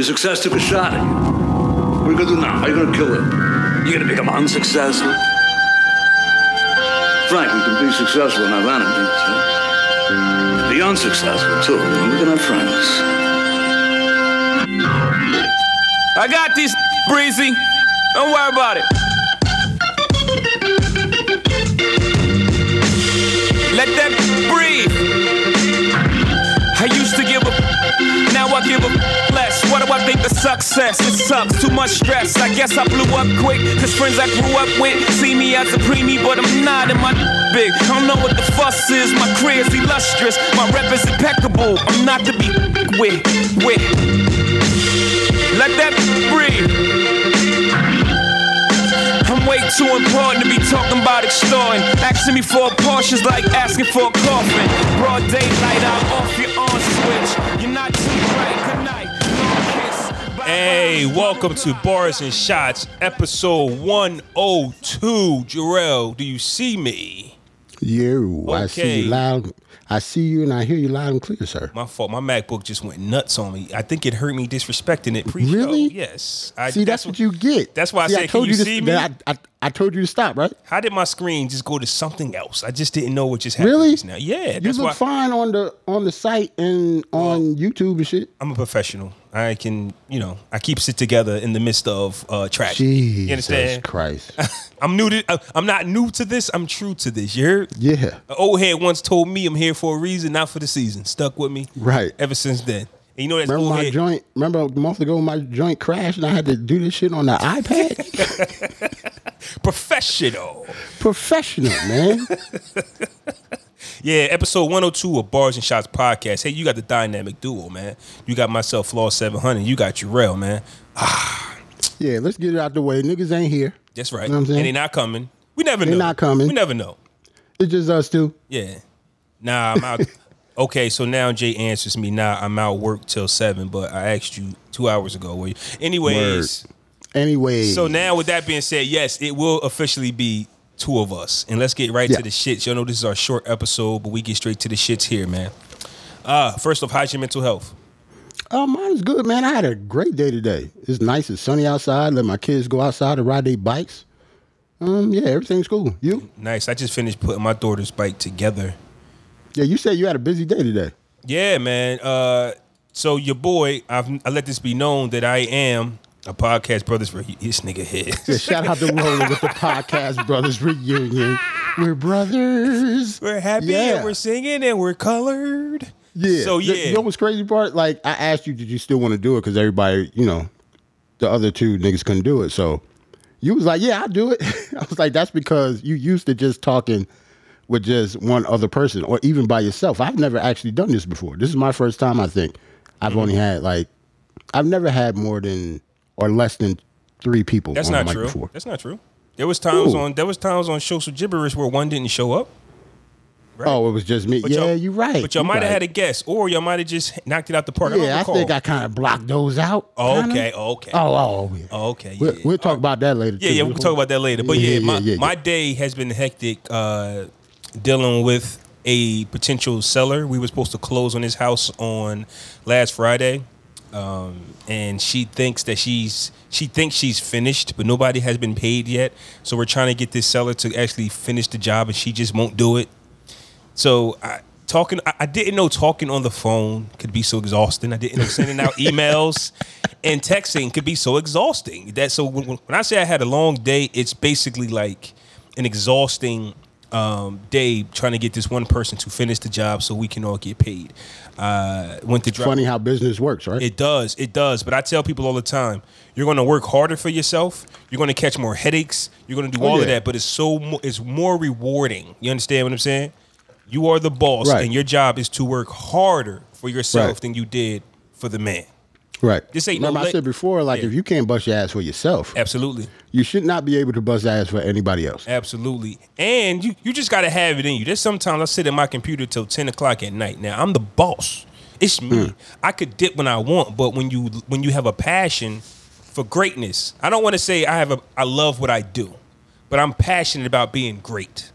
Your success took a shot at you. What are you gonna do now? How are you gonna kill it? You're gonna become unsuccessful? Frank, we can be successful and have enemies, right? Be unsuccessful too, and we can have friends. I got this, Breezy. Don't worry about it. Let that breathe. I used to give a now I give a Do I think the success? It sucks, too much stress. I guess I blew up quick, cause friends I grew up with see me as a preemie, but I'm not in my big. I don't know what the fuss is, my career's illustrious, my rep is impeccable. I'm not to be with, with. Let that breathe. I'm way too important to be talking about extorting. Asking me for a Porsche's like asking for a coffin. Broad daylight, I'll off your on switch. You're not Hey, welcome to Bars and Shots, episode 102. Jarrell, do you see me? You, I see Okay. you loud. I see you and I hear you loud and clear, sir. My fault. My MacBook just went nuts on me. I think it hurt me disrespecting it pre-show. Really? Yes. I, see, that's, what you get. That's why I see, said, told can you to, see me? I, I, I told you to stop, right? How did my screen just go to something else? I just didn't know what just happened Really? now. Yeah, You that's look fine on the on the site and on YouTube and shit. I'm a professional. I can, you know, I keeps it together in the midst of uh tragedy. Jesus you understand? Christ. I'm new to. uh, I'm not new to this. I'm true to this. You heard? yeah. An old head once told me I'm here for a reason, not for the season. Stuck with me. Right. Ever since then. And you know that's Remember my head. joint? Remember a month ago my joint crashed and I had to do this shit on the iPad? Professional. Professional, man. Yeah, episode 102 of Bars and Shots podcast. Hey, you got the dynamic duo, man. You got myself, Flaw 700. You got Jarrell, man. Ah. yeah, let's get it out the way. Niggas ain't here. That's right. You know what I'm saying? and they not coming. We never They know. not coming. We never know. It's just us two. Yeah. Nah, I'm out. okay, so now Jay answers me. Nah, I'm out work till seven, but I asked you two hours ago. Were you? Anyways, Anyway. so now with that being said, yes, it will officially be two of us, and let's get right Yeah. to the shits. Y'all know this is our short episode, but we get straight to the shits here, man. Uh, first off, how's your mental health? Oh, mine is good, man. I had a great day today. It's nice. It's sunny outside. Let my kids go outside and ride their bikes. Um, yeah, everything's cool. You? Nice. I just finished putting my daughter's bike together. Yeah, you said you had a busy day today. Yeah, man. Uh, so your boy, I've, I let this be known that I am a podcast brothers for his nigga head. Shout out to Rolling with the Podcast Brothers reunion. We're brothers. We're happy Yeah. and we're singing and we're colored. Yeah. So yeah. You know what's crazy part? Like I asked you, did you still want to do it? Because everybody, you know, the other two niggas couldn't do it. So you was like, yeah, I'll do it. I was like, that's because you used to just talking with just one other person or even by yourself. I've never actually done this before. This is my first time. I think I've Mm-hmm. only had like, I've never had more than or less than three people. That's not true. Before. That's not true. There was times Ooh. on there was times on shows with gibberish where one didn't show up. Oh, it was just me. But yeah, you're right. But y'all might have right. had a guest, or y'all might have just knocked it out the park. Yeah, I recall. think I kind of blocked those out. Oh, okay, okay. Oh, oh, yeah. Oh, okay. We'll, yeah. we'll talk about that later. Yeah, too. yeah, we can talk about that later. But yeah, my, yeah, my day has been hectic uh, dealing with a potential seller. We were supposed to close on his house on last Friday. Um, and she thinks that she's she thinks she's finished, but nobody has been paid yet. So we're trying to get this seller to actually finish the job, and she just won't do it. So I talking I, I didn't know talking on the phone could be so exhausting. I didn't know sending out emails and texting could be so exhausting. That so when, when I say I had a long day, it's basically like an exhausting um, day trying to get this one person to finish the job so we can all get paid. Uh, went to drop Funny how business works, right? it does. It does. But I tell people all the time, you're going to work harder for yourself. You're going to catch more headaches. You're going to do Oh, all of that. But it's so mo- it's more rewarding. You understand what I'm saying? You are the boss, Right. and your job is to work harder for yourself Right. than you did for the man. Right. This ain't no Remember, I said before, like Yeah. if you can't bust your ass for yourself, Absolutely. you should not be able to bust ass for anybody else. Absolutely. And you, you just got to have it in you. There's sometimes I sit at my computer till 10 o'clock at night. Now, I'm the boss. It's me. Hmm. I could dip when I want, but when you when you have a passion for greatness, I don't want to say I have a I love what I do, but I'm passionate about being great.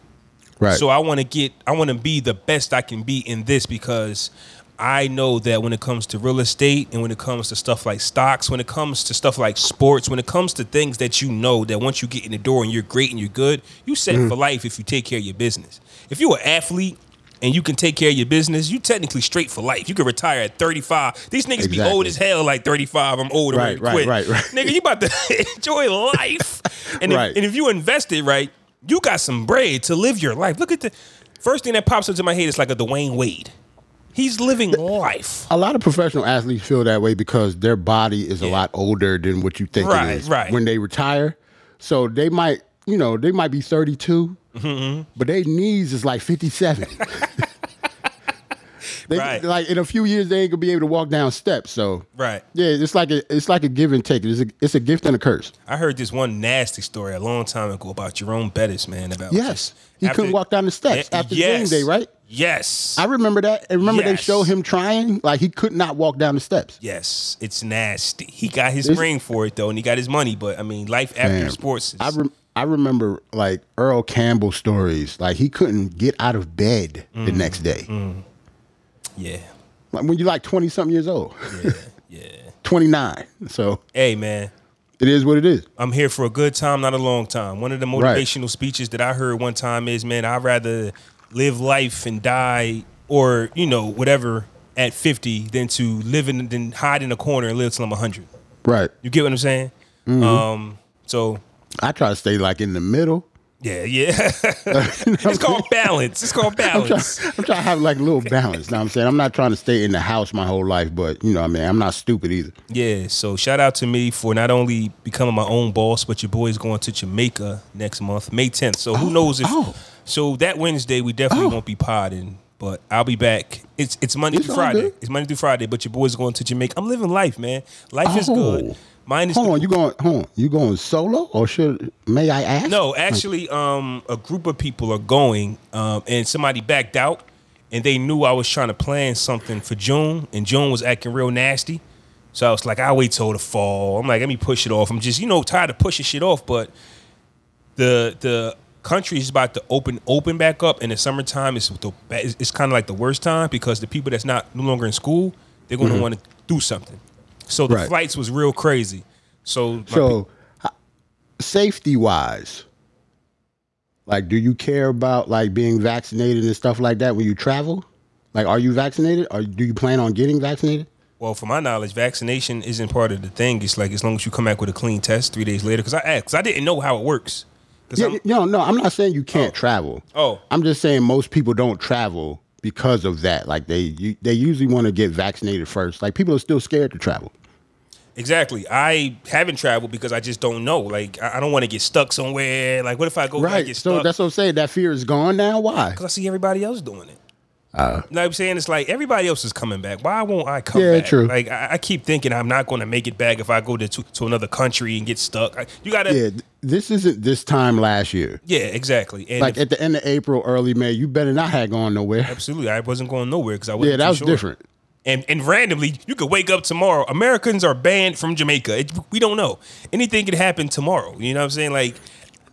Right. So I want to get I want to be the best I can be in this because I know that when it comes to real estate and when it comes to stuff like stocks, when it comes to stuff like sports, when it comes to things that you know that once you get in the door and you're great and you're good, you set Mm-hmm. for life if you take care of your business. If you're an athlete and you can take care of your business, you technically straight for life. You can retire at 35. These niggas be old as hell like 35. I'm old. I'm Right, right, quit. right, right. Nigga, you about to enjoy life. And, Right. if, and if you invest it right, you got some bread to live your life. Look at the first thing that pops into my head is like a Dwyane Wade. He's living life. A lot of professional athletes feel that way because their body is a lot older than what you think Right, it is right. when they retire. So they might, you know, they might be 32, Mm-hmm. but their knees is like 57. they, Right. Like in a few years, they ain't gonna be able to walk down steps. So Right. yeah, it's like a it's like a give and take. It's a it's a gift and a curse. I heard this one nasty story a long time ago about Jerome Bettis, man. About Yes, he after- couldn't walk down the steps Yeah, after yes. game day, right? Yes. I remember that. And remember they Yes. show him trying, like he could not walk down the steps. yes, it's nasty. He got his It's- ring for it though, and he got his money. But I mean, life after Man, sports. Is, I rem- I remember like Earl Campbell stories. Like he couldn't get out of bed the Mm. next day. Yeah, Like when you're like twenty something years old, yeah, yeah. twenty nine. So Hey, man. it is what it is. I'm here for a good time, not a long time. One of the Right. motivational speeches that I heard one time is, man, I'd rather live life and die or, you know, whatever at 50 than to live in than hide in a corner and live till I'm 100. Right. You get what I'm saying? Mm-hmm. Um, so I try to stay like in the middle. Yeah, yeah. it's called balance. It's called I'm trying, balance. I'm trying to have like a little balance. Know what I'm saying? I'm not trying to stay in the house my whole life, but you know, what I mean, I'm not stupid either. Yeah, so shout out to me for not only becoming my own boss, but your boy's going to Jamaica next month, May 10th. So who oh, knows if oh. so that Wednesday we definitely Oh. won't be podding, but I'll be back. It's it's Monday It's through Friday. good. It's Monday through Friday, but your boy's going to Jamaica. I'm living life, man. Life is Oh. good. Mine is Hold on, you going? Hold on, you going solo or should? May I ask? No, actually, um, a group of people are going, um, and somebody backed out, and they knew I was trying to plan something for June, and June was acting real nasty. So I was like, I'll wait till the fall. I'm like, let me push it off. I'm just, you know, tired of pushing shit off, but the the country is about to open open back up in the summertime. It's the it's, it's kind of like the worst time because the people that's not no longer in school, they're going to want to do something. So the Right. flights was real crazy. So, So, safety wise, like, do you care about like being vaccinated and stuff like that when you travel? Like, are you vaccinated, or do you plan on getting vaccinated? Well, from my knowledge, vaccination isn't part of the thing. It's like as long as you come back with a clean test three days later. Because I asked, I didn't know how it works. Yeah, I'm- no, no, I'm not saying you can't oh. travel. Oh. I'm just saying most people don't travel because of that. Like they, you, they usually want to get vaccinated first. Like people are still scared to travel. exactly. I haven't traveled because I just don't know. Like I I don't want to get stuck somewhere. Like what if I go Right. get So stuck? that's what I'm saying. That fear is gone now. Why? Because I see everybody else doing it. Uh, You know what I'm saying? It's like everybody else is coming back. Why won't I come Yeah, back? true. Like I, I keep thinking I'm not going to make it back if I go to, to to another country and get stuck. I, you gotta. yeah. Yeah. This isn't this time last year. Yeah, exactly. And Like if- at the end of April, early May, you better not have gone nowhere. absolutely, I wasn't going nowhere because I wasn't Yeah, that was sure. different. And and randomly, you could wake up tomorrow. Americans are banned from Jamaica. It, we don't know. Anything could happen tomorrow. You know what I'm saying? Like,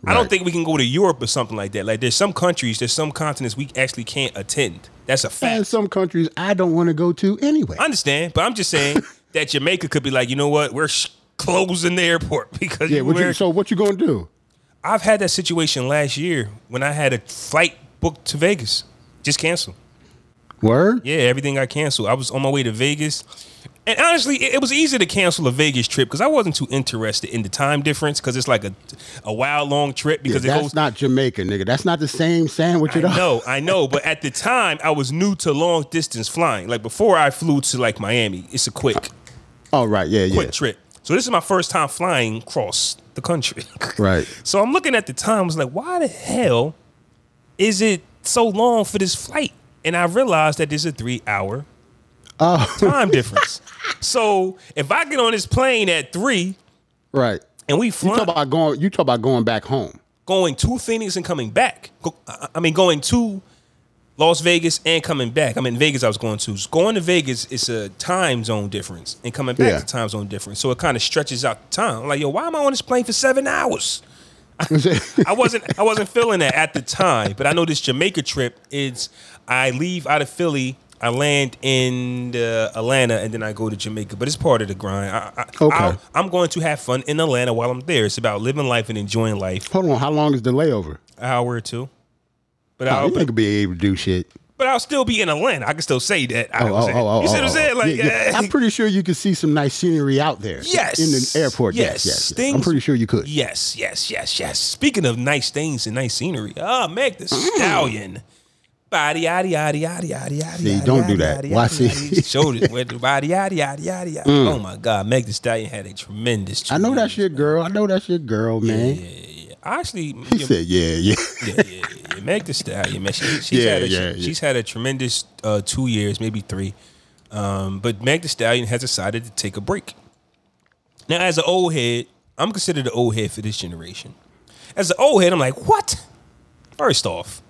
I don't think we can go to Europe or something like that. Like, there's some countries, there's some continents we actually can't attend. That's a And fact. some countries I don't want to go to anyway. I understand, but I'm just saying that Jamaica could be like, you know what? We're sh- closing the airport because Yeah. What you, so what you gonna do? I've had that situation last year when I had a flight booked to Vegas, just canceled. Word? Yeah, everything got canceled. I was on my way to Vegas. And honestly, it, it was easy to cancel a Vegas trip because I wasn't too interested in the time difference because it's like a a while long trip Yeah, because it that's goes. not Jamaica, nigga. That's not the same sandwich I at all. know, I know, but at the time I was new to long distance flying. Like before I flew to like Miami, it's a quick Oh right, yeah, yeah. quick trip. So this is my first time flying across the country. Right. So I'm looking at the time, I was like, why the hell is it so long for this flight? And I realized that there's a three hour Oh, time difference. So if I get on this plane at three right. and we You fly talk about going. You talk about going back home. going to Phoenix and coming back, I I mean going to Las Vegas and coming back. I mean Vegas I was going to. Going to Vegas is a time zone difference and coming back Yeah. is a time zone difference. So it kind of stretches out the time. I'm like, yo, why am I on this plane for seven hours? I wasn't I wasn't feeling that at the time, but I know this Jamaica trip is I leave out of Philly. I land in uh, Atlanta and then I go to Jamaica, but it's part of the grind. I, I, Okay. I'll- I'm going to have fun in Atlanta while I'm there. It's about living life and enjoying life. Hold on, how long is the layover? An hour or two. But Oh, I'll, you gonna be able to do shit. but I'll still be in Atlanta. I can still say that. I Oh, oh, saying- oh, oh, you see what oh, I'm saying? oh. Like, Yeah, yeah. I'm pretty sure you can see some nice scenery out there. Yes. in the airport. Yes. Yes, yes. yes. I'm pretty sure you could. Yes, yes, yes, yes. Speaking of nice things and nice scenery, ah, Meg the Mm. Stallion. Body, yaddy, yaddy, yaddy, yaddy, yaddy. See, yaddy, don't do that. yaddy, Why, yaddy, yaddy. It with the body, yaddy, yaddy, yaddy, yaddy. Oh my God, Meg the Stallion had a tremendous. Mm. I know that's your girl. I know that's your girl, man. I actually, He said, "Yeah, yeah." yeah, yeah, yeah. Meg the Stallion, man. She, she's Yeah, had a, yeah, she's had a tremendous uh, two years, maybe three. Um, but Meg the Stallion has decided to take a break. Now, as an old head, I'm considered an old head for this generation. As an old head, I'm like, what? First off,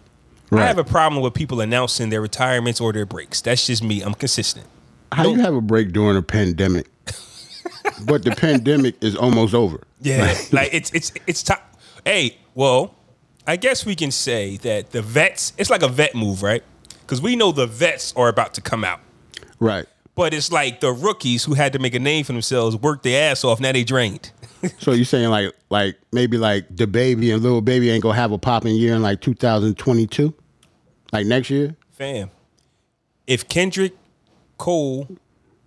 I have a problem with people announcing their retirements or their breaks. That's just me. I'm consistent. How you have a break during a pandemic? but the pandemic is almost over. Yeah, like it's it's it's time. Hey, well, I guess we can say that the vets. It's like a vet move, right? Because we know the vets are about to come out, Right. but it's like the rookies who had to make a name for themselves, work their ass off. Now they drained. So you're saying like like maybe like the baby and little baby ain't gonna have a popping year in like 2022, like next year? Fam, if Kendrick, Cole,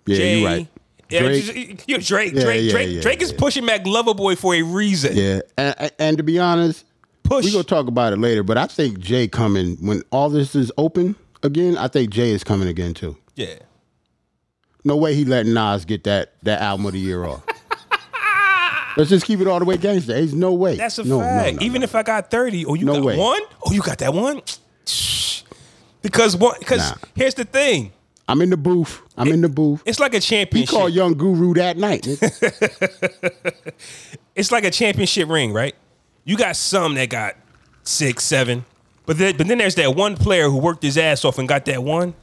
Yeah, Jay, you right. yeah, Drake, you know, Drake, Yeah, Drake, yeah, Drake, Drake is pushing back Loverboy for a reason. yeah, and, and- to be honest, Push. we gonna talk about it later. But I think Jay coming when all this is open again. I think Jay is coming again too. yeah. No way he letting Nas get that that album of the year off. Let's just keep it all the way gangster. There's no way. That's a no, fact. No, no, Even if I got 30, oh, you got way. one? Oh, you got that one? Because one because Nah. here's the thing. I'm in the booth. I'm in the booth. It's like a championship. He championship. called Young Guru that night. nigga. it's like a championship ring, right? You got some that got six, seven, but then but then there's that one player who worked his ass off and got that one.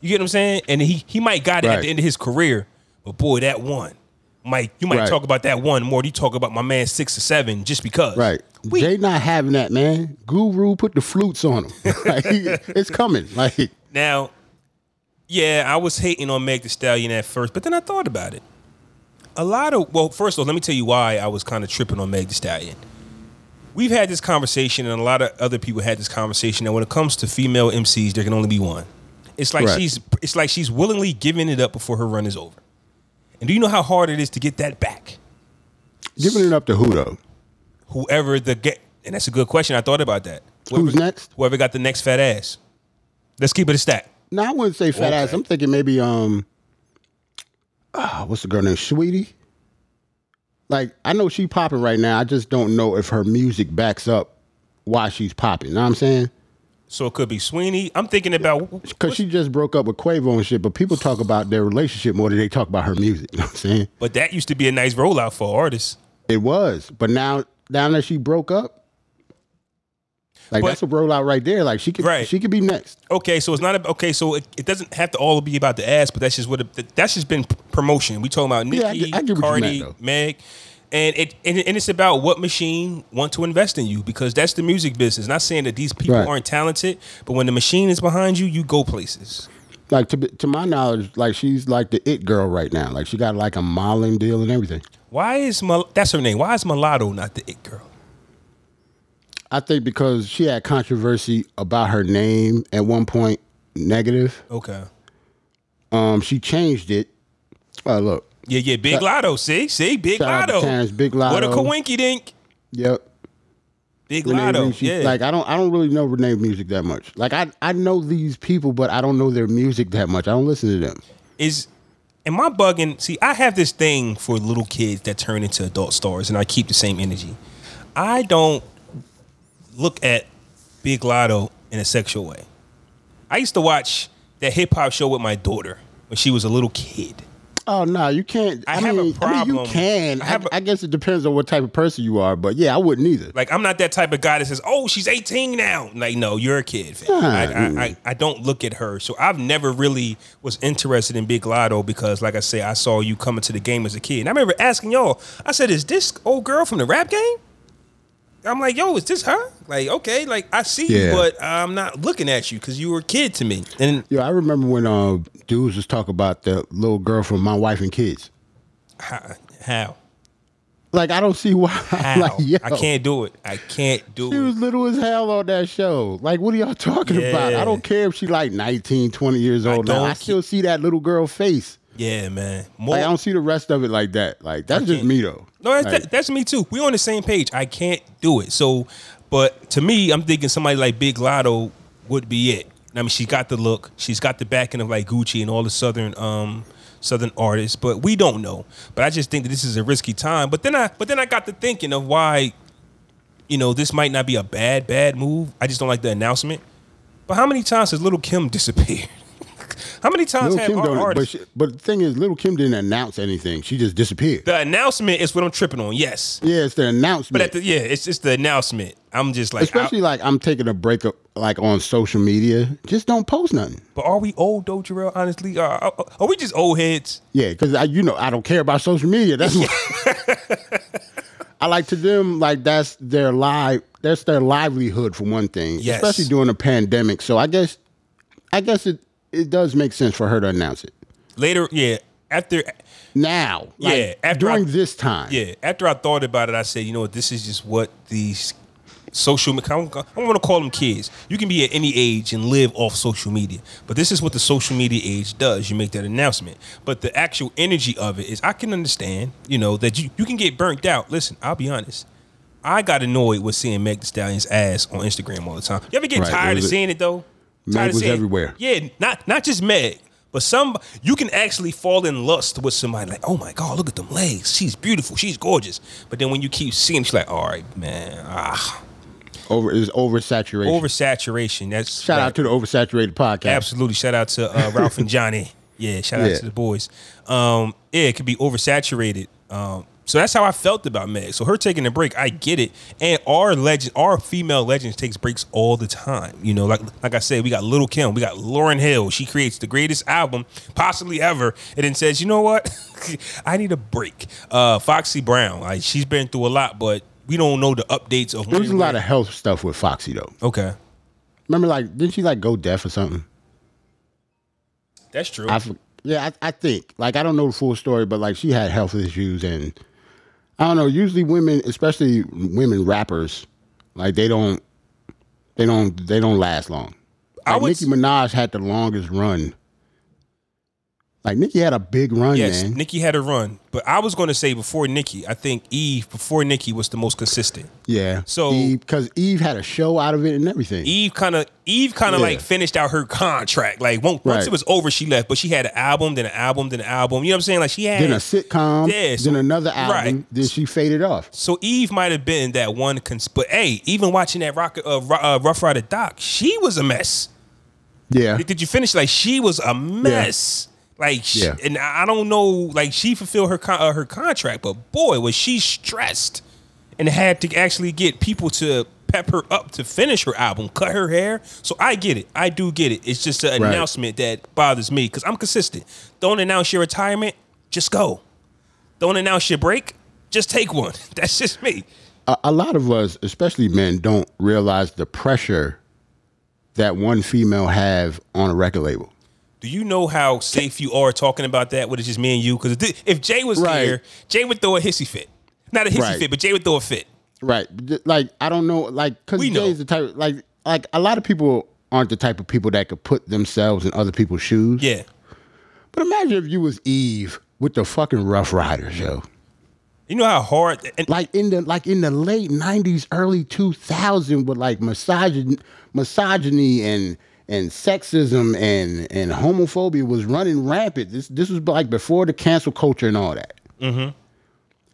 You get what I'm saying? And he he might got it at Right. the end of his career, but boy, that one. Might you might Right. talk about that one more than you talk about my man six or seven just because. right. We- Jay not having that, man. Guru put the flutes on him. like, it's coming. Like, Now, yeah, I was hating on Meg the Stallion at first, but then I thought about it. A lot of well, first of all, let me tell you why I was kind of tripping on Meg the Stallion. We've had this conversation, and a lot of other people had this conversation. And when it comes to female MCs, there can only be one. It's like Right. she's it's like she's willingly giving it up before her run is over. And do you know how hard it is to get that back? giving it up to who though? Whoever the get, and that's a good question. I thought about that. Who's next? Whoever got the next fat ass. Let's keep it a stack. No, I wouldn't say fat ass. I'm thinking maybe um, ah, what's the girl name? Saweetie. Like I know she popping right now. I just don't know if her music backs up why she's popping. You know what I'm saying? So it could be Saweetie. I'm thinking about Because she just broke up with Quavo and shit, but people talk about their relationship more than they talk about her music. You know what I'm saying? But that used to be a nice rollout for artists. It was, but now now that she broke up, like But- that's a rollout right there. Like she could Right. she could be next. Okay, so it's not a, okay. So it, it doesn't have to all be about the ass, but that's just what it, that's just been promotion. We talking about Yeah, I Nicki, I get what you Cardi. Meg, and it and, and it's about what machine want to invest in you because that's the music business. Not saying that these people Right. aren't talented, but when the machine is behind you, you go places. Like to to my knowledge, like she's like the it girl right now. Like she got like a modeling deal and everything. Why is Mul- that's her name? Why is Mulatto not the it girl? I think because she had controversy about her name at one point, negative. Okay. Um, she changed it. Oh, look. Yeah, yeah, Big Latto. See, see, Big Shout out to Lotto. Terrence, Big What a Lotto. coinky dink. Yep. Big Renee Lotto. Yeah. Like I don't I don't really know Renee music that much. Like I I know these people, but I don't know their music that much. I don't listen to them. is am I bugging? See, I have this thing for little kids that turn into adult stars, and I keep the same energy. I don't look at Big Latto in a sexual way. I used to watch that hip hop show with my daughter when she was a little kid. Oh no, you can't. I I, have a mean, I mean, problem. you can. I I, have a- I guess it depends on what type of person you are, but yeah, I wouldn't either. Like I'm not that type of guy that says, "Oh, she's 18 now." Like, no, you're a kid. fam. Nah. I, I, mm. I, I don't look at her, so I've never really was interested in Big Latto because, like I say, I saw you coming to the game as a kid. And I remember asking y'all. I said, "Is this old girl from the rap game?" I'm like, yo, is this her? Like, okay, like I see Yeah. you, but I'm not looking at you because you were a kid to me. And Yo, I remember when uh, dudes was talking about the little girl from My Wife and Kids. how? how? Like, I don't see why. How? like, yo, I can't do it. I can't do She it. She was little as hell on that show. Like, what are y'all talking about? I don't care if she like 19, 20 years old now. I still see that little girl face. Yeah, man. More, Like, I don't see the rest of it like that. Like, that's just me though. No, that's, Like, that's me too. We on the same page. I can't do it. So, but to me, I'm thinking somebody like Big Latto would be it. I mean, she's got the look. She's got the backing of like Gucci and all the southern um southern artists. But we don't know. But I just think that this is a risky time. But then I but then I got to thinking of why, you know, this might not be a bad bad move. I just don't like the announcement. But how many times has Little Kim disappeared? How many times Lil have Kim our don't, but, she, but the thing is, Little Kim didn't announce anything. She just disappeared. the announcement is what I'm tripping on. Yes. yeah, it's the announcement. But at the yeah, it's just the announcement. I'm just like, I- Especially like I'm taking a break up, like on social media. Just don't post nothing. but are we old though, Jarrell? Honestly, are, are, are we just old heads? Yeah, because I, you know, I don't care about social media. That's what I like to them. Like that's their live. That's their livelihood for one thing, Yes. especially during a pandemic. So I guess, I guess it it does make sense for her to announce it Later, yeah, after now. Like, Yeah, after during I- this time. yeah, after I thought about it, I said, you know what, this is just what these social. me- I'm, I'm going to call them kids. You can be at any age and live off social media, but this is what the social media age does. You make that announcement, but the actual energy of it is, I can understand, you know, that you you can get burnt out. Listen, I'll be honest. I got annoyed with seeing Meg Thee Stallion's ass on Instagram all the time. You ever get Right, tired of seeing it though? Meg was everywhere. Yeah, not not just Meg, but some you can actually fall in lust with somebody like, oh my god, look at them legs. She's beautiful. She's gorgeous. But then when you keep seeing, she's like, all right, man, ah, Over is oversaturation. oversaturation. That's Shout out to the oversaturated podcast. Absolutely. Shout out to uh, Ralph and Johnny. Yeah, shout out to the boys. Um, yeah, it could be oversaturated. Um, so that's how I felt about Meg. So her taking a break, I get it. And our legend, our female legends takes breaks all the time. You know, like like I said, we got Little Kim, we got Lauryn Hill. She creates the greatest album possibly ever, and then says, you know what, I need a break. Uh, Foxy Brown, like she's been through a lot, but we don't know the updates of. There was a lot of health stuff with Foxy though. Okay, Remember, like, didn't she like go deaf or something? that's true. I yeah, I, I think like I don't know the full story, but like she had health issues, and I don't know. Usually, women, especially women rappers, like they don't, they don't, they don't last long. I Like would Nicki Minaj had the longest run. Like Nicki had a big run, Yes, man. Nicki had a run, but I was going to say before Nicki, I think Eve before Nicki was the most consistent. yeah. So- because Eve, had a show out of it and everything. Eve kind of Eve kind of Yeah. like finished out her contract. Like once, Right. it was over, she left, but she had an album, then an album, then an album. You know what I'm saying? Like she had then a sitcom, Yeah, so- then another album, right. then she faded off. So Eve might have been that one. Cons- but hey, even watching that rock, uh, uh, Ruff Ryder doc, she was a mess. Yeah, Did did you finish? Like she was a mess. Like, sh- Yeah. and I don't know. Like she fulfilled her con- uh, her contract, but boy, was she stressed, and had to actually get people to pep her up to finish her album, cut her hair. So I get it. I do get it. It's just an Right. announcement that bothers me because I'm consistent. Don't announce your retirement. Just go. Don't announce your break. Just take one. That's just me. a, a lot of us, especially men, don't realize the pressure that one female have on a record label. Do you know how safe you are talking about that? It's just me and you? Because if Jay was Right. here, Jay would throw a hissy fit. Not a hissy Right. fit, but Jay would throw a fit. Right. Like I don't know, like because. Jay's the type, like like a lot of people aren't the type of people that could put themselves in other people's shoes. Yeah. But imagine if you was Eve with the fucking Ruff Ryders, yo. You know how hard and Like in the like in the late '90s, early 2000s, with like misogyny, misogyny and and sexism and and homophobia was running rampant. This this was like before the cancel culture and all that. Mm-hmm.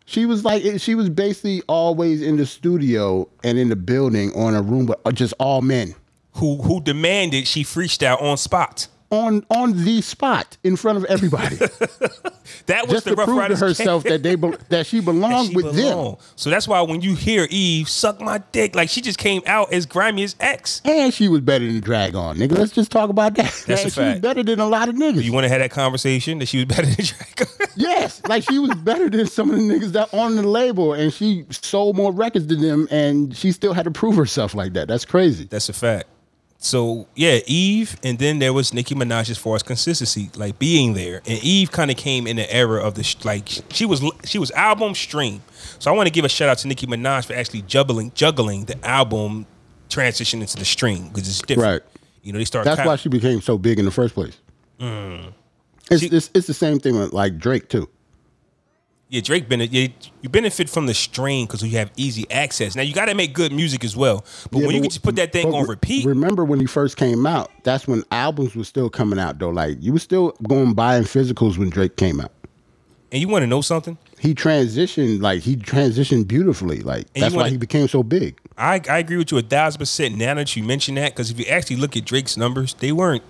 She was like she was basically always in the studio and in the building on a room with just all men. who who demanded she freestyle on spot. On on the spot in front of everybody, That was just the to Rough prove to herself that they be- that she that belonged she with them. So that's why when you hear Eve suck my dick, like she just came out as grimy as X. And she was better than Drag On, nigga. Let's just talk about that. That's Like, a she was better than a lot of niggas. You want to have that conversation that she was better than Draco? Yes, like she was better than some of the niggas that on the label, and she sold more records than them, and she still had to prove herself like that. That's crazy. That's a fact. So yeah, Eve, and then there was Nicki Minaj as far as consistency, like being there. And Eve kind of came in the era of the sh- like she was she was album stream. So I want to give a shout out to Nicki Minaj for actually juggling juggling the album transition into the stream because it's different. Right. You know they start. That's why she became so big in the first place. Mm. It's, it's it's the same thing with like Drake too. Yeah, Drake benefit. Yeah, you benefit from the stream because you have easy access. Now you got to make good music as well. But Yeah, when you can just put that thing on re- repeat, Remember when he first came out? That's when albums were still coming out though. Like you were still going buying physicals when Drake came out. and you want to know something? He transitioned like he transitioned beautifully. Like And that's why wanna- he became so big. I, I agree with you a thousand percent now that you mention that because if you actually look at Drake's numbers, they weren't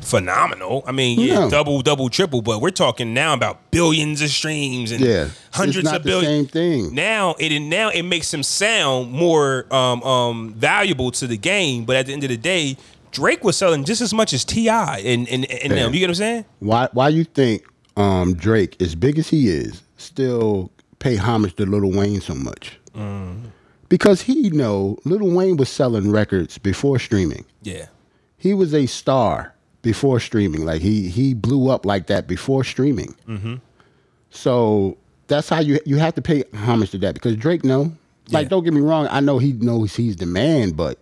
phenomenal. I mean, yeah, No. double, double, triple, but we're talking now about billions of streams and Yeah, hundreds it's not of billions. same thing. Now it now it makes him sound more um, um, valuable to the game, but at the end of the day, Drake was selling just as much as T.I. and and, and them. You get what I'm saying? Why why you think um, Drake, as big as he is, still pay homage to Lil Wayne so much? Mm. Because he know Lil Wayne was selling records before streaming. Yeah. He was a star before streaming. Like he he blew up like that before streaming. Mm-hmm. So that's how you you have to pay homage to that because Drake know. Like Yeah. don't get me wrong, I know he knows he's the man, but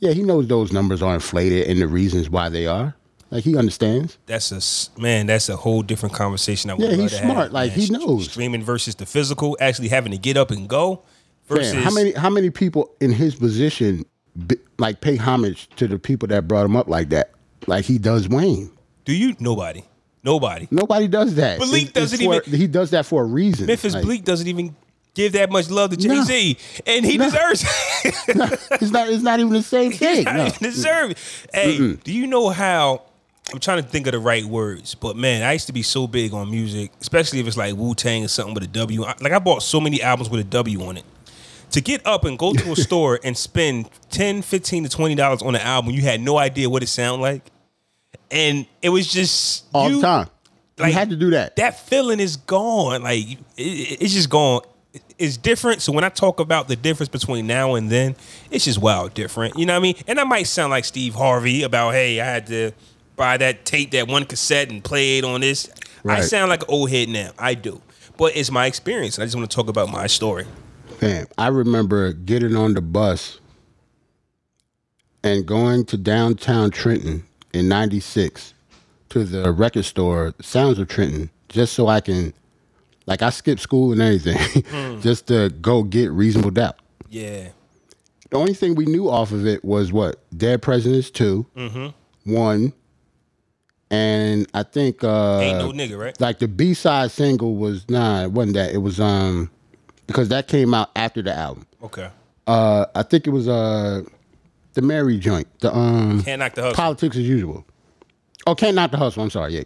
yeah, he knows those numbers are inflated and the reasons why they are. Like he understands. That's a man. That's a whole different conversation. I would Yeah, he's smart. have, Like, man. he knows. streaming versus the physical, actually having to get up and go. Versus Fam, how many how many people in his position like pay homage to the people that brought him up like that? Like he does Wayne. Do you? Nobody. Nobody. Nobody does that. Bleek doesn't for- even- He does that for a reason. Memphis Like, Bleek doesn't even give that much love to Jay No. Z, and he No. deserves. It's not. It's not even the same thing. No. deserve it. Hey, do you know how? I'm trying to think of the right words, but man, I used to be so big on music, especially if it's like Wu Tang or something with a W. Like I bought so many albums with a W on it. To get up and go to a store and spend 10 15 to 20 dollars on an album, you had no idea what it sounded like. And it was just all you- the time. like, you had to do that. that feeling is gone. Like it, it- it's just gone. It's different. So when I talk about the difference between now and then, it's just wild different. You know what I mean? And I might sound like Steve Harvey about, hey, I had to buy that tape, that one cassette, and play it on this. I sound like an old head now. I do. But it's my experience, I just want to talk about my story. Man, I remember getting on the bus and going to downtown Trenton in '96 to the record store, Sounds of Trenton, just so I can, like, I skipped school and everything, just to go get Reasonable Doubt. Yeah. The only thing we knew off of it was what Dead Presidents 2 one, and I think uh, Ain't no nigga, right? like the B side single was nah, it wasn't that. It was um because that came out after the album. Okay. Uh, I think it was uh the Mary joint, the um Can't knock the hustle. politics as usual. Oh, can't knock the hustle. I'm sorry, yeah,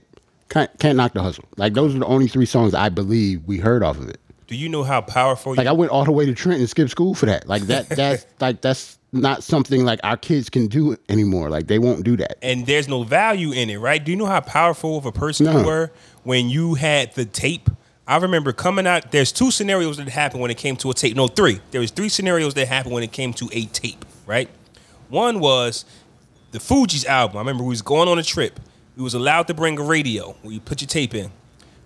can't can't knock the hustle. Like those are the only three songs I believe we heard off of it. Do you know how powerful Like you I went all the way to Trent and skipped school for that. Like that that's like that's not something like our kids can do anymore. Like they won't do that. and there's no value in it, right? Do you know how powerful of a person No. you were when you had the tape? I remember coming out. There's two scenarios that happened when it came to a tape. No, three. There was three scenarios that happened when it came to a tape, right? One was the Fugees album. I remember we was going on a trip. We was allowed to bring a radio where you put your tape in.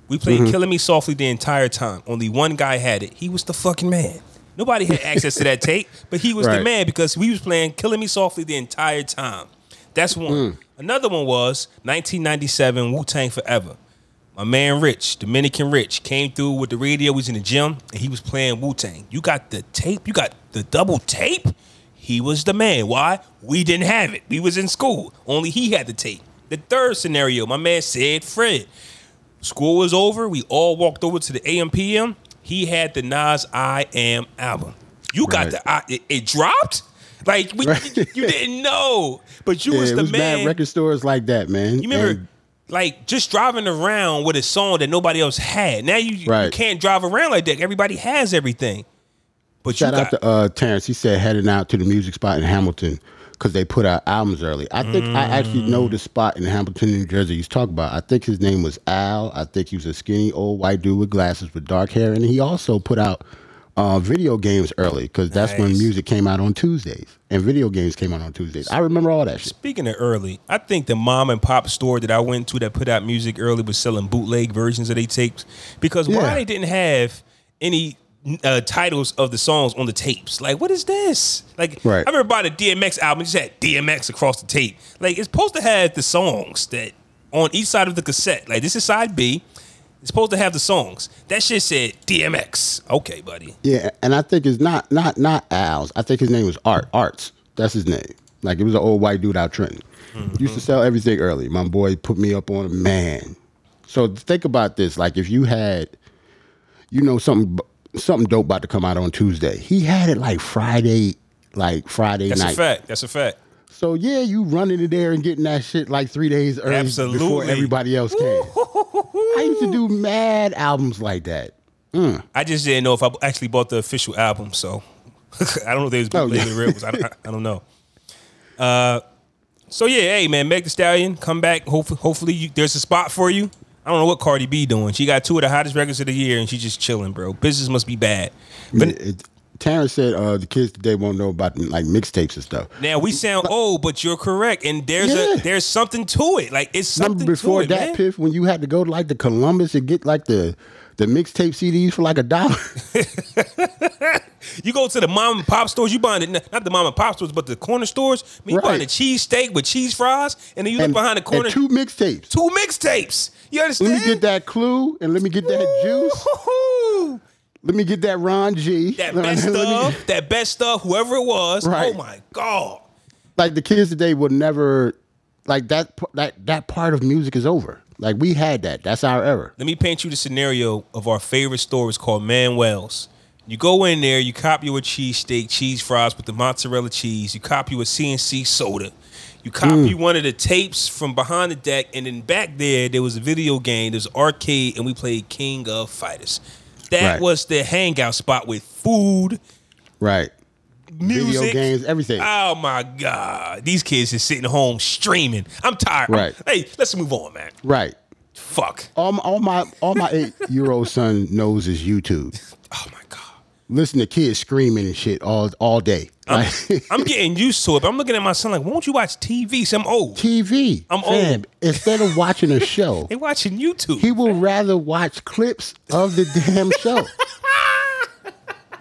We played Mm-hmm. "Killing Me Softly" the entire time. Only one guy had it. He was the fucking man. Nobody had access to that tape, but he was the man because we was playing "Killing Me Softly" the entire time. That's one. Mm. Another one was 1997 Wu Tang Forever. My man Rich, Dominican Rich, came through with the radio. He was in the gym and he was playing Wu Tang. You got the tape. You got the double tape. He was the man. Why? We didn't have it. We was in school. Only he had the tape. The third scenario, my man said Fred. School was over. We all walked over to the AMPM. He had the Nas I Am album. You got Right. the I, it, it dropped. Like we, Right. you, you didn't know, but you Yeah, was it the was man. record stores like that, man. You remember, And- like just driving around with a song that nobody else had. Now you, you can't drive around like that. Everybody has everything. But Shout you out to uh, Terrence. He said heading out to the music spot in Hamilton because they put out albums early. I think I actually know the spot in Hamilton, New Jersey. He's talking about. I think his name was Al. I think he was a skinny old white dude with glasses with dark hair, and he also put out uh, video games early because that's when music came out on Tuesdays and video games came out on Tuesdays. I remember all that shit. Speaking of early, I think the mom and pop store that I went to that put out music early was selling bootleg versions of their tapes because why they didn't have any uh, titles of the songs on the tapes? Like, what is this? Like, Right. I remember buying a DMX album, it just had DMX across the tape. Like, it's supposed to have the songs that on each side of the cassette. Like, this is side B. It's supposed to have the songs. That shit said DMX. Okay, buddy. Yeah, and I think it's not not not Al's. I think his name was Art Arts. That's his name. Like it was an old white dude out Trenton. Used to sell everything early. My boy put me up on a man. So think about this. Like if you had, you know, something something dope about to come out on Tuesday. He had it like Friday, like Friday That's night. a fact. That's a fact. So yeah, you running in there and getting that shit like three days early before everybody else can. I used to do mad albums like that. I just didn't know if I actually bought the official album, so I don't know if they was Oh, bootleg yeah. the real ones. I don't, I don't know. Uh, so yeah, hey man, Meg The Stallion, come back. Hopefully, hopefully you, there's a spot for you. I don't know what Cardi B doing. She got two of the hottest records of the year, and she's just chilling, bro. Business must be bad. But It- it- Terrence said uh, the kids today won't know about like mixtapes and stuff. now we sound old, but you're correct, and there's Yeah. a there's something to it. Like it's something Remember before to it, that, man. Piff, when you had to go to like the Columbus and get like the the mixtape CDs for like a dollar? You go to the mom and pop stores, you buying the not the mom and pop stores, but the corner stores. I mean, you Right. buying a cheese steak with cheese fries, and then you look behind the corner. and two mixtapes. two mixtapes. You understand? Let me get that clue and let me get that juice. Let me get that Ron G. That best stuff, that best stuff, whoever it was. Oh right. Oh my god. like the kids today would never like that. That that part of music is over. Like we had that. That's our era. Let me paint you the scenario of our favorite store. It's called Manuel's. You go in there, you cop you a cheesesteak, cheese fries with the mozzarella cheese. You cop you a CNC soda. You cop Mm. you one of the tapes from behind the deck, and then back there there was a video game. There's an arcade, and we played King of Fighters. That Right. was the hangout spot with food, Right. Music, Video games, everything. Oh my god, these kids is sitting home streaming. I'm tired. I'm- Right. hey, let's move on, man. Right. Fuck. All my all my all my eight year old son knows is YouTube. Oh my god. Listen to kids screaming and shit all all day. I'm, Like, I'm getting used to it, but I'm looking at my son like, won't you watch TV? So I'm old. TV. I'm fam, old. Instead of watching a show, They watching YouTube. he will rather watch clips of the damn show.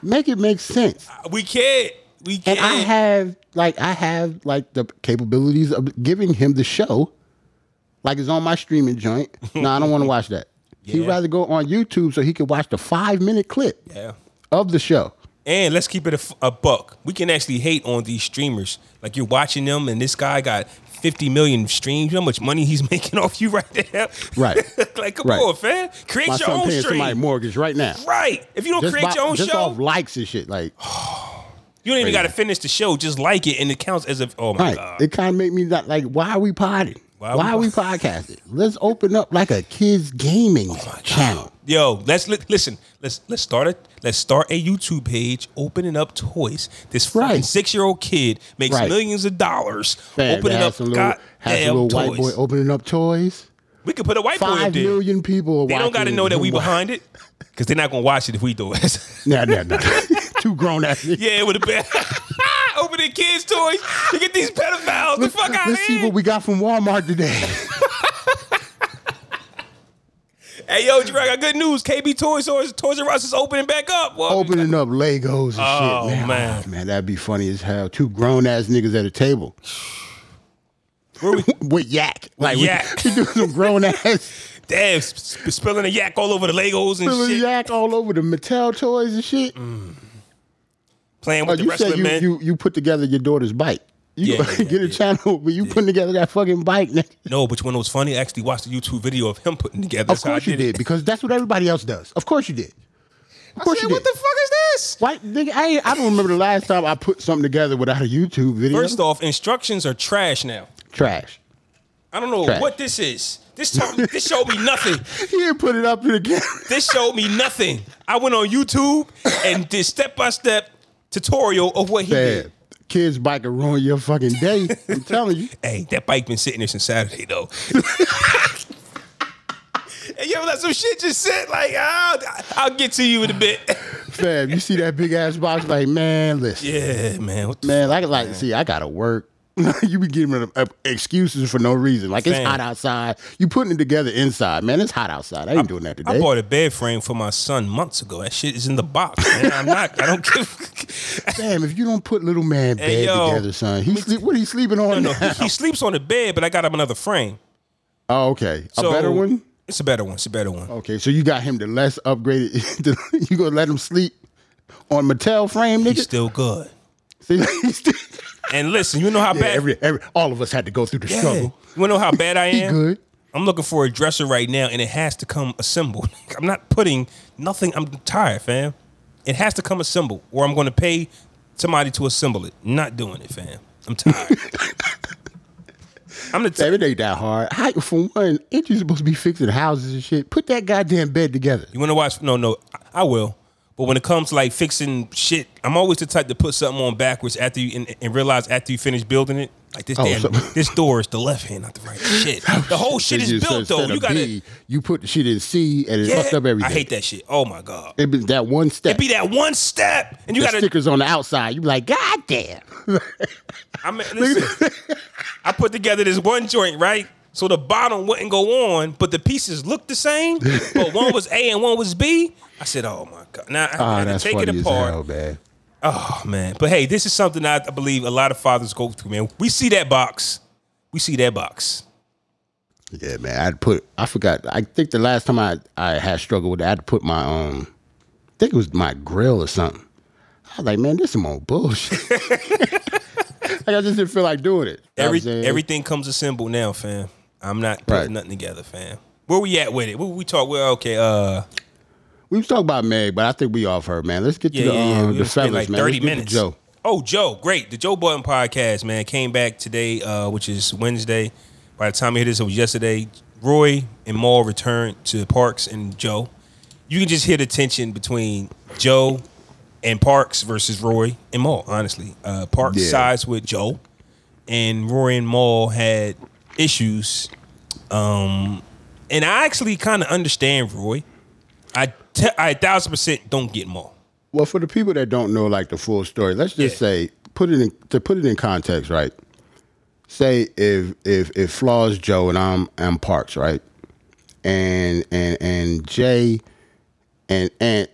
Make it make sense. we can't. We And can't. I have like I have like the capabilities of giving him the show. Like it's on my streaming joint. No, I don't want to watch that. He'd rather go on YouTube so he could watch the five minute clip yeah. of the show. And let's keep it a buck. We can actually hate on these streamers. Like you're watching them, and this guy got 50 million streams. You know how much money he's making off you right now? Right. like, come Right. on, fam. Create My your son own paying stream. somebody mortgage right now. Right. If you don't Just, create by- your own just show, off likes and shit. Like you don't even got to finish the show. Just like it, and it counts as if. Oh my right. god. It kind of make me not like why are we potting? Why Why, are we we podcasting? Let's open up like a kids gaming Oh channel. Yo, let's li- listen. Let's let's start it. Let's start a YouTube page opening up toys. This fucking Right. six year old kid makes Right. millions of dollars Fam, opening up little, goddamn little toys. white boy opening up toys. we could put a white boy up Five there. million people. Are They don't got to know that we behind it because they're not gonna watch it if we do it. Nah, nah, nah. Grown ass niggas. yeah, it would have been opening kids' toys to get these pedophiles the fuck out of here. Let's see what we got from Walmart today. hey, yo, Gerard, I got good news. KB Toys Toys Toys R Us is opening back up. Well, Opening up Legos and Oh, shit. Man, man. Oh, man, that'd be funny as hell. Two grown ass niggas at a table where we- with yak. Like we- yak. We, do some grown ass damn, sp- spilling a yak all over the Legos and shit. spilling yak all over the Mattel toys and shit. Mm. Playing Oh, with the you wrestling said you, men. you you put together your daughter's bike. You Yeah, yeah, get a yeah. channel but you putting together that fucking bike. nigga. No, but when it was funny, I actually watched a YouTube video of him putting together. Of That's how I course you did did because that's what everybody else does. Of course you did. I course said, you what the fuck is this? Why, nigga, I, I don't remember the last time I put something together without a YouTube video. First off, instructions are trash now. trash. I don't know Trash. what this is. This told, this showed me nothing. He didn't put it up the camera. This showed me nothing. I went on YouTube and did step by step tutorial of what he Man, did. kids bike will ruin your fucking day. I'm telling you. Hey, that bike been sitting there since Saturday though. and you ever let some shit just sit like I'll, I'll get to you in a bit. Fam, you see that big ass box? Like, man, listen. yeah, man. Man, like, like, see, I gotta work. you be uh, excuses for no reason. Like it's hot outside. You putting it together inside, man. It's hot outside. I ain't doing that today. I bought a bed frame for my son months ago. That shit is in the box, man. I'm not. I don't give. Damn, if you don't put little man bed Hey, yo. together, son, he sleep. What he sleeping on? no, now? he, he sleeps on the bed, but I got him another frame. Oh, okay, a better one. It's a better one. It's a better one. Okay, so you got him the less upgraded. you gonna let him sleep on Mattel frame, nigga? He's still good. See, he's still- And listen, you know how yeah, bad. every, every, all of us had to go through the Yeah. struggle. You wanna know how bad I am? good. I'm looking for a dresser right now, and it has to come assembled. I'm not putting nothing. I'm tired, fam. It has to come assembled, or I'm going to pay somebody to assemble it. Not doing it, fam. I'm tired. I'm the type. it ain't that hard. How, for one, ain't you supposed to be fixing houses and shit? Put that goddamn bed together. You want to watch? No, no, I- I will. But when it comes to like fixing shit, I'm always the type to put something on backwards after you and, and realize after you finish building it. Like this Oh, damn, so- this door is the left hand, not the right. Shit, the whole shit is built though. You gotta. You put the shit in C and it Yeah, fucked up everything. I hate that shit. Oh my god. It be that one step. It be that one step, and you gotta. stickers on the outside. You be like, God damn. I mean, listen, I put together this one joint, right? So the bottom wouldn't go on, but the pieces looked the same. But one was A and one was B. I said, "Oh my god!" Now I Ah, had to that's take funny it as apart. hell, man. Oh man, but hey, this is something I, I believe a lot of fathers go through. Man, we see that box, we see that box. Yeah, man. I'd put. I forgot. I think the last time I I had struggled with it, I had to put my um. I think it was my grill or something. I was like, man, this some old bullshit. like I just didn't feel like doing it. You know what Every I'm saying? everything comes assembled now, fam. I'm not putting Right. nothing together, fam. Where we at with it? Where we talk? Well, okay, uh, we was talking about Meg, but I think we off her, man. Let's get to the, yeah, yeah. um, the fellas, like man. 30 Let's minutes. Joe. Oh, Joe, great. The Joe Budden podcast, man, came back today, uh, which is Wednesday. By the time we hit this, it was yesterday. Roy and Mal returned to Parks and Joe. You can just hear the tension between Joe and Parks versus Roy and Mal, honestly. Uh, Parks Yeah. sides with Joe, and Roy and Mal had issues. Um, and I actually kind of understand Roy. I, te- I a thousand percent don't get Mal. Well, for the people that don't know like the full story, let's just Yeah. say put it in to put it in context, right? Say if if if Flaws Joe and I'm I'm Parks, right? And and and Jay and Ant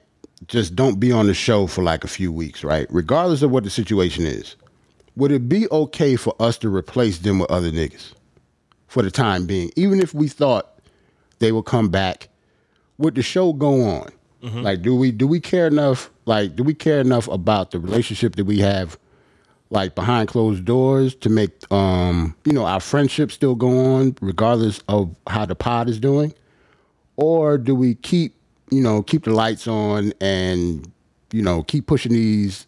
just don't be on the show for like a few weeks, right? Regardless of what the situation is. Would it be okay for us to replace them with other niggas for the time being? Even if we thought they would come back, would the show go on? Like, do we do we care enough? Like, do we care enough about the relationship that we have, like behind closed doors, to make um you know our friendship still go on regardless of how the pod is doing, or do we keep you know keep the lights on and you know keep pushing these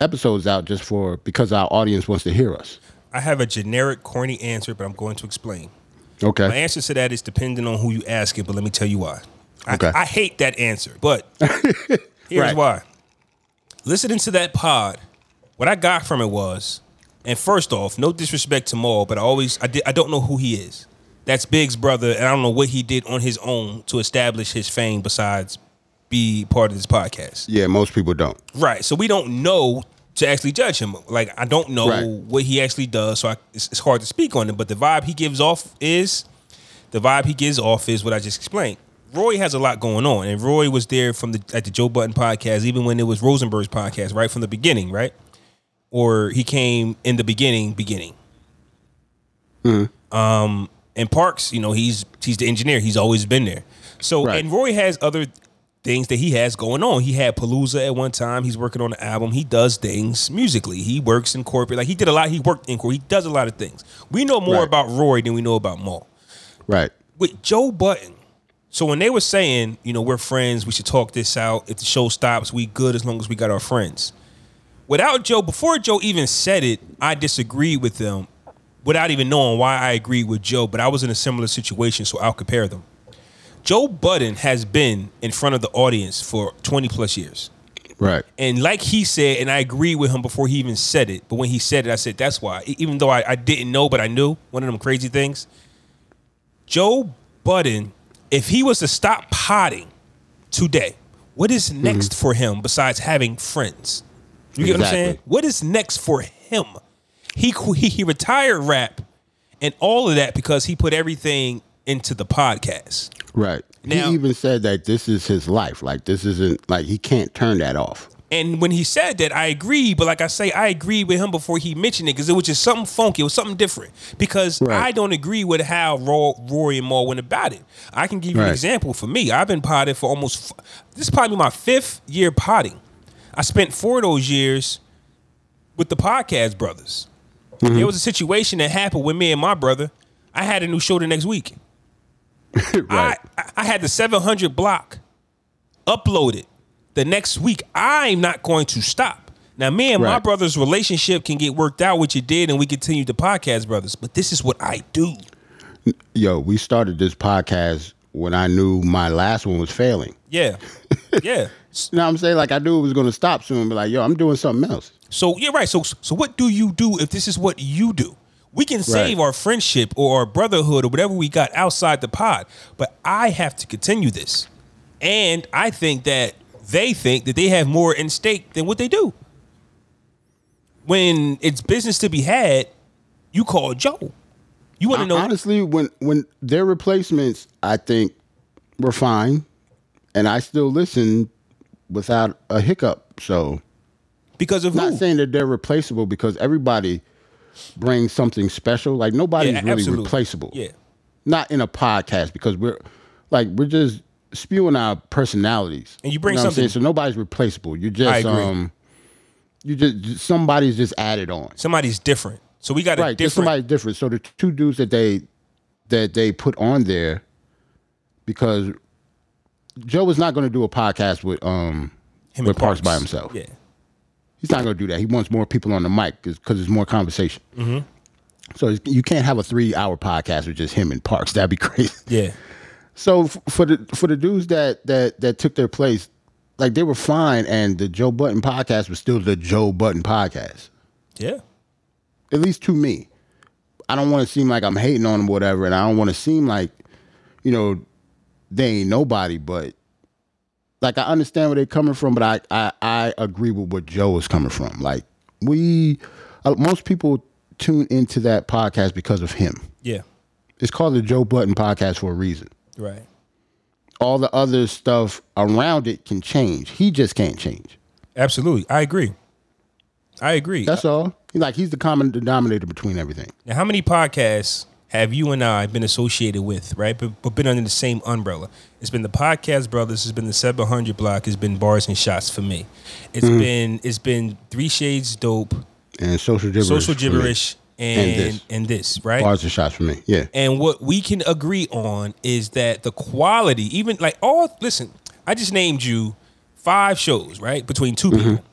episodes out just for because our audience wants to hear us? I have a generic, corny answer, but I'm going to explain. Okay. My answer to that is depending on who you ask it, but let me tell you why. I, Okay. I hate that answer, but here's Right. why. Listening to that pod, what I got from it was, and first off, no disrespect to Mal, but I always I did I don't know who he is. That's Big's brother, and I don't know what he did on his own to establish his fame besides be part of this podcast. yeah, most people don't. Right. So we don't know to actually judge him. Like I don't know Right. what he actually does, so I, it's, it's hard to speak on him. But the vibe he gives off is the vibe he gives off is what I just explained. Roy has a lot going on, and Roy was there from the at the Joe Budden podcast, even when it was Rosenberg's podcast, right from the beginning, right? Or he came in the beginning, beginning. Um, and Parks, you know, he's he's the engineer. He's always been there. So, Right. and Roy has other things that he has going on. He had Palooza at one time. He's working on an album. He does things musically. He works in corporate. Like he did a lot. He worked in corporate. He does a lot of things. We know more Right. about Roy than we know about Mal. Right. With Joe Budden, So when they were saying, you know, we're friends, we should talk this out. If the show stops, we good as long as we got our friends. Without Joe, before Joe even said it, I disagreed with them without even knowing why I agreed with Joe, but I was in a similar situation, so I'll compare them. Joe Budden has been in front of the audience for 20 plus years. Right. And like he said, and I agree with him before he even said it, but when he said it, I said, that's why. Even though I, I didn't know, but I knew one of them crazy things. Joe Budden, if he was to stop potting today, what is mm-hmm. next for him besides having friends? You get what I'm saying? What is next for him? He, he he retired rap and all of that because he put everything into the podcast. Right. Now- he even said that this is his life. Like this isn't like he can't turn that off. And when he said that, I agree. But like I say, I agreed with him before he mentioned it because it was just something funky. It was something different. Because Right. I don't agree with how Ro- Rory and Maul went about it. I can give you an example. For me, I've been potted for almost. This is probably my fifth year potting. I spent four of those years with the podcast brothers. Mm-hmm. There was a situation that happened with me and my brother. I had a new show the next week. right. I, I had the 700 block uploaded the next week. I'm not going to stop. Now, me and my brother's relationship can get worked out, which it did, and we continue the podcast, brothers. But this is what I do. Yo, we started this podcast when I knew my last one was failing. Yeah, yeah. You know what I'm saying? Like I knew it was gonna stop soon, but like, yo, I'm doing something else. So you're right. So so what do you do if this is what you do? We can save Right. our friendship or our brotherhood or whatever we got outside the pod, but I have to continue this. And I think that they think that they have more in stake than what they do. When it's business to be had, you call Joe. You want to know Honestly, when when their replacements, I think were fine, and I still listen without a hiccup. So because of not who? saying that they're replaceable because everybody brings something special. Like nobody's Yeah, really absolutely. replaceable. Yeah. Not in a podcast because we're like we're just spewing our personalities. And you bring know what I'm something- So nobody's replaceable. You just um you just somebody's just added on. Somebody's different. So we got Right. There's different somebody different. So the two dudes that they that they put on there because Joe was not going to do a podcast with um him with and Parks by himself. Yeah. He's not going to do that. He wants more people on the mic because there's more conversation. Mm-hmm. So you can't have a three hour podcast with just him and Parks. That'd be crazy. Yeah. So f- for the for the dudes that that that took their place, like they were fine, and the Joe Budden podcast was still the Joe Budden podcast. Yeah. At least to me, I don't want to seem like I'm hating on them, or whatever, and I don't want to seem like, you know, they ain't nobody. But like I understand where they're coming from, but I I, I agree with what Joe is coming from. Like we, uh, most people tune into that podcast because of him. Yeah. It's called the Joe Budden podcast for a reason. Right. all the other stuff around it can change. He just can't change. Absolutely. I agree. I agree. That's all. He like he's the common denominator between everything. Now, how many podcasts have you and I been associated with, right? But, but been under the same umbrella? It's been the Podcast Brothers. It's been the 700 Block. It's been Bars and Shots for me. It's Mm-hmm. been it's been Three Shades Dope, And social gibberish. Social. Gibberish, and And and this. this, right? Bars and shots for me. Yeah. And what we can agree on is that the quality, even like all, listen, I just named you five shows, right? Between 2 people.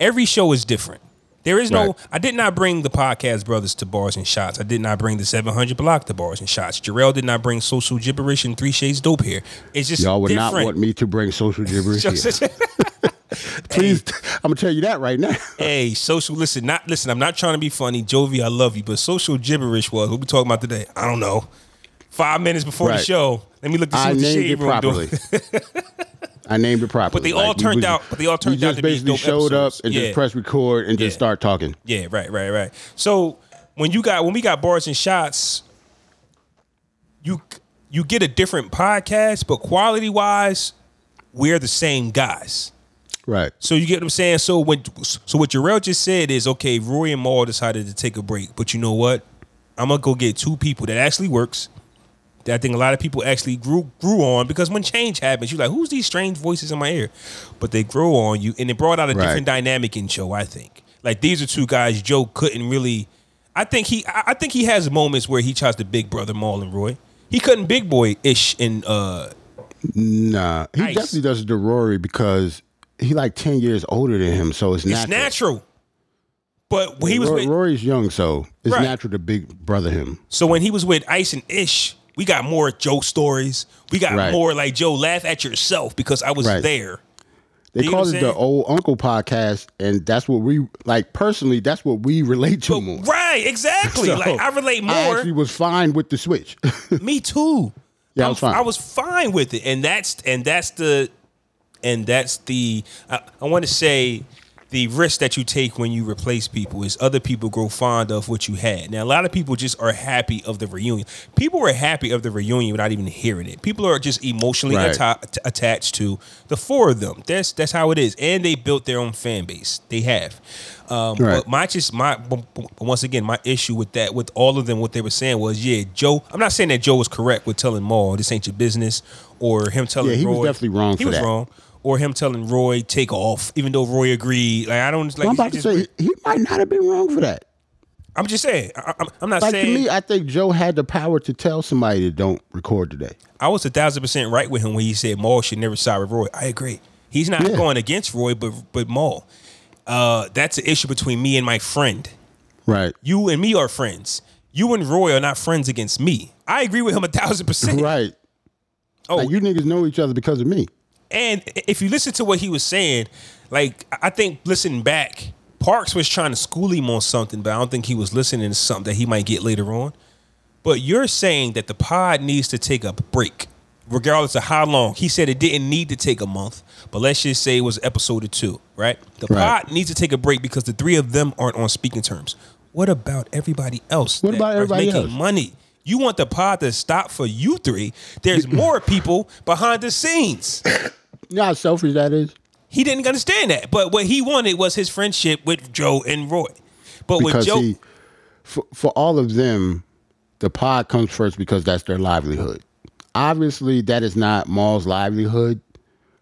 Every show is different. There is no. Right. I did not bring the podcast brothers to bars and shots. I did not bring the 700 block to bars and shots. Jarrell did not bring social gibberish and three shades dope here. It's just Y'all would different. not want me to bring social gibberish. here. Please, I'm gonna tell you that right now. hey, social, listen, not, listen, I'm not trying to be funny. Jovi, I love you, but social gibberish was what we talking about today. I don't know. Five minutes before the show, let me look to see I what the named shade it room properly. doing. I named it properly. But they all we turned was- out- but they all turned we out just to be basically dope showed episodes. up and Yeah. just press record and just Yeah. start talking. Yeah, right, right, right. So when you got when we got bars and shots, you you get a different podcast, but quality wise, we're the same guys. Right. So you get what I'm saying. So when so what Jarrell just said is okay. Roy and Mal decided to take a break, but you know what? I'm gonna go get two people that actually works. That I think a lot of people actually grew grew on because when change happens, you're like, who's these strange voices in my ear? But they grow on you, and it brought out a Right. different dynamic in Joe. I think like these are two guys Joe couldn't really. I think he I think he has moments where he tries to big brother Mal and Roy. He couldn't big boy ish in uh Nah, he Nice. definitely does the Rory because he like ten years older than him, so it's It's natural. natural. But when he was Rory, with Rory's young, so it's Right. natural to big brother him. so when he was with Ice and Ish, we got more Joe stories. We got Right. more like Joe laugh at yourself because I was Right. there. They You call it the old uncle podcast, and that's what we like. Personally, that's what we relate to more. Right, exactly. So, like I relate more. I actually was fine with the switch. Me too. Yeah, I was fine. I was fine with it, and that's and that's the and that's the I, I want to say the risk that you take when you replace people is other people grow fond of what you had. Now, a lot of people just are happy of the reunion. People were happy of the reunion without even hearing it. People are just emotionally Right. atta- attached to the four of them. That's that's how it is, and they built their own fan base. They have. Um, Right. But my just my once again my issue with that with all of them what they were saying was yeah Joe I'm not saying that Joe was correct with telling Mal this ain't your business or him telling Yeah, he was definitely wrong he for was that. wrong or him telling Roy take off even though Roy agreed like I don't like I'm he about to say he might not have been wrong for that. I'm just saying I, I'm, I'm not Like saying to me, I think Joe had the power to tell somebody to don't record today. I was a thousand percent right with him when he said Mal should never side with Roy. I agree. He's not Yeah. going against Roy, but but Mal. Uh, that's an issue between me and my friend. Right. You and me are friends. You and Roy are not friends against me. I agree with him a thousand percent. Right. Oh, Like you niggas know each other because of me. And if you listen to what he was saying, like I think listening back, Parks was trying to school him on something, but I don't think he was listening to something that he might get later on. But you're saying that the pod needs to take a break, regardless of how long. He said it didn't need to take a month, but let's just say it was episode or two, right? The Right. pod needs to take a break because the three of them aren't on speaking terms. What about everybody else? What about everybody making else? money? You want the pod to stop for you three? There's more people behind the scenes. You know how selfish that is? He didn't understand that. But what he wanted was his friendship with Joe and Roy. But with Joe, he, for, for all of them, the pod comes first because that's their livelihood. Obviously, that is not Mal's livelihood.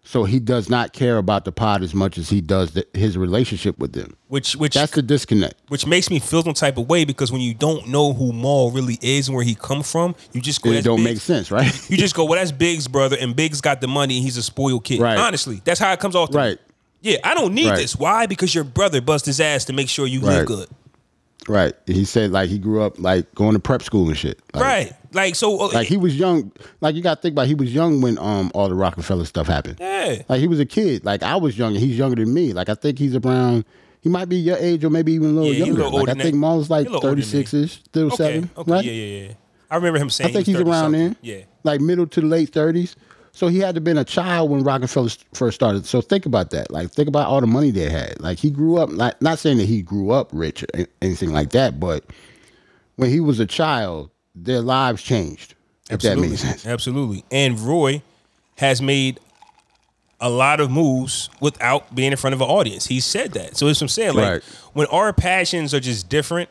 So he does not care about the pod as much as he does the, his relationship with them. which which That's the disconnect. which makes me feel some type of way because when you don't know who Mal really is and where he come from, you just go. It don't Biggs." make sense, right? You just go, well, that's Biggs' brother, and Biggs got the money, and he's a spoiled kid. Right. Honestly, that's how it comes off. To me. Right. Yeah, I don't need Right. this. Why? Because your brother bust his ass to make sure you live Right. good. right. He said like he grew up like going to prep school and shit. Like, right. Like so. uh, Like he was young. Like you got to think about. He was young when um all the Roc-A-Fella stuff happened. yeah. Like he was a kid. Like I was young and he's younger than me. Like I think he's around. He might be your age or maybe even a little Yeah, he a younger. little like I think. Mal's like He a little older than thirty six ish, still Okay. seven. Okay. right? Yeah, yeah, yeah. I remember him saying. I think he he's around 30 there. Yeah. Like middle to late thirties. So he had to been a child when Roc-A-Fella first started. So think about that. Like think about all the money they had. Like he grew up. Not not saying that he grew up rich or anything like that, but when he was a child, their lives changed. If that makes sense. Absolutely. And Roy has made a lot of moves without being in front of an audience. He said that. So it's what I'm saying. Like Right. when our passions are just different,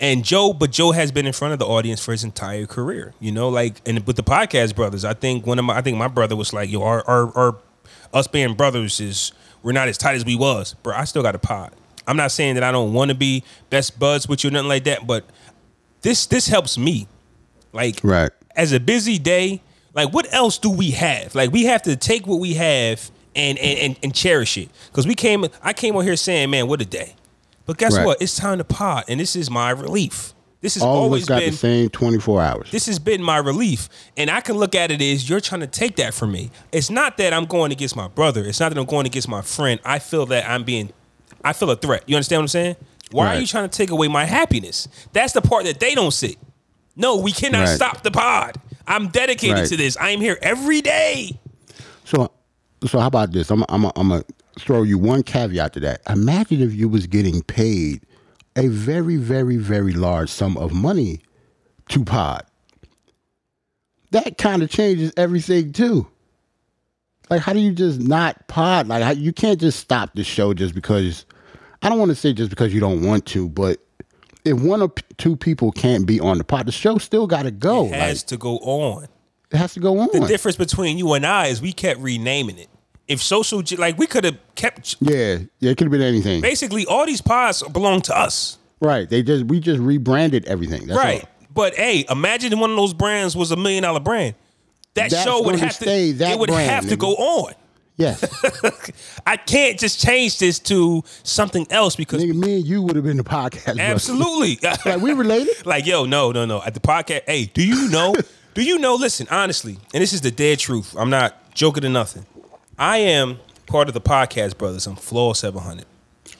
and Joe, but Joe has been in front of the audience for his entire career. You know, like and with the podcast brothers, I think one of my I think my brother was like, yo, our our, our us being brothers is we're not as tight as we was. Bro, I still got a pod. I'm not saying that I don't want to be best buds with you or nothing like that, but this this helps me. Like Right. as a busy day, like what else do we have? Like we have to take what we have and and and, and cherish it. Because we came, I came on here saying, man, what a day. But guess Right. what? It's time to pod, and this is my relief. This has All always got been the same twenty four hours. this has been my relief. And I can look at it as you're trying to take that from me. It's not that I'm going against my brother. It's not that I'm going against my friend. I feel that I'm being, I feel a threat. You understand what I'm saying? Why are you trying to take away my happiness? That's the part that they don't see. No, we cannot Right. stop the pod. I'm dedicated Right. to this. I am here every day. So, so how about this? I'm, I'm, I'm gonna throw you one caveat to that. Imagine if you was getting paid a very, very, very large sum of money to pod. That kind of changes everything too. Like, how do you just not pod? Like, how, you can't just stop the show just because. I don't want to say just because you don't want to, but if one or two people can't be on the pod, the show still got to go. It Like, has to go on. it has to go on. The difference between you and I is we kept renaming it. If social, like we could have kept, yeah, yeah, it could have been anything. basically all these pods belong to us. Right. They just we just rebranded everything. That's right. all. But hey, imagine one of those brands was a million dollar brand. that That's show would have to that it would brand, have to nigga. go on. Yes, I can't just change this to something else because nigga, me and you would have been the podcast. absolutely. Like we related. like yo, no, no, no. At the podcast, hey, do you know? do you know? Listen, honestly, and this is the dead truth. I'm not joking or nothing. I am part of the podcast brothers. I'm Flaw 700.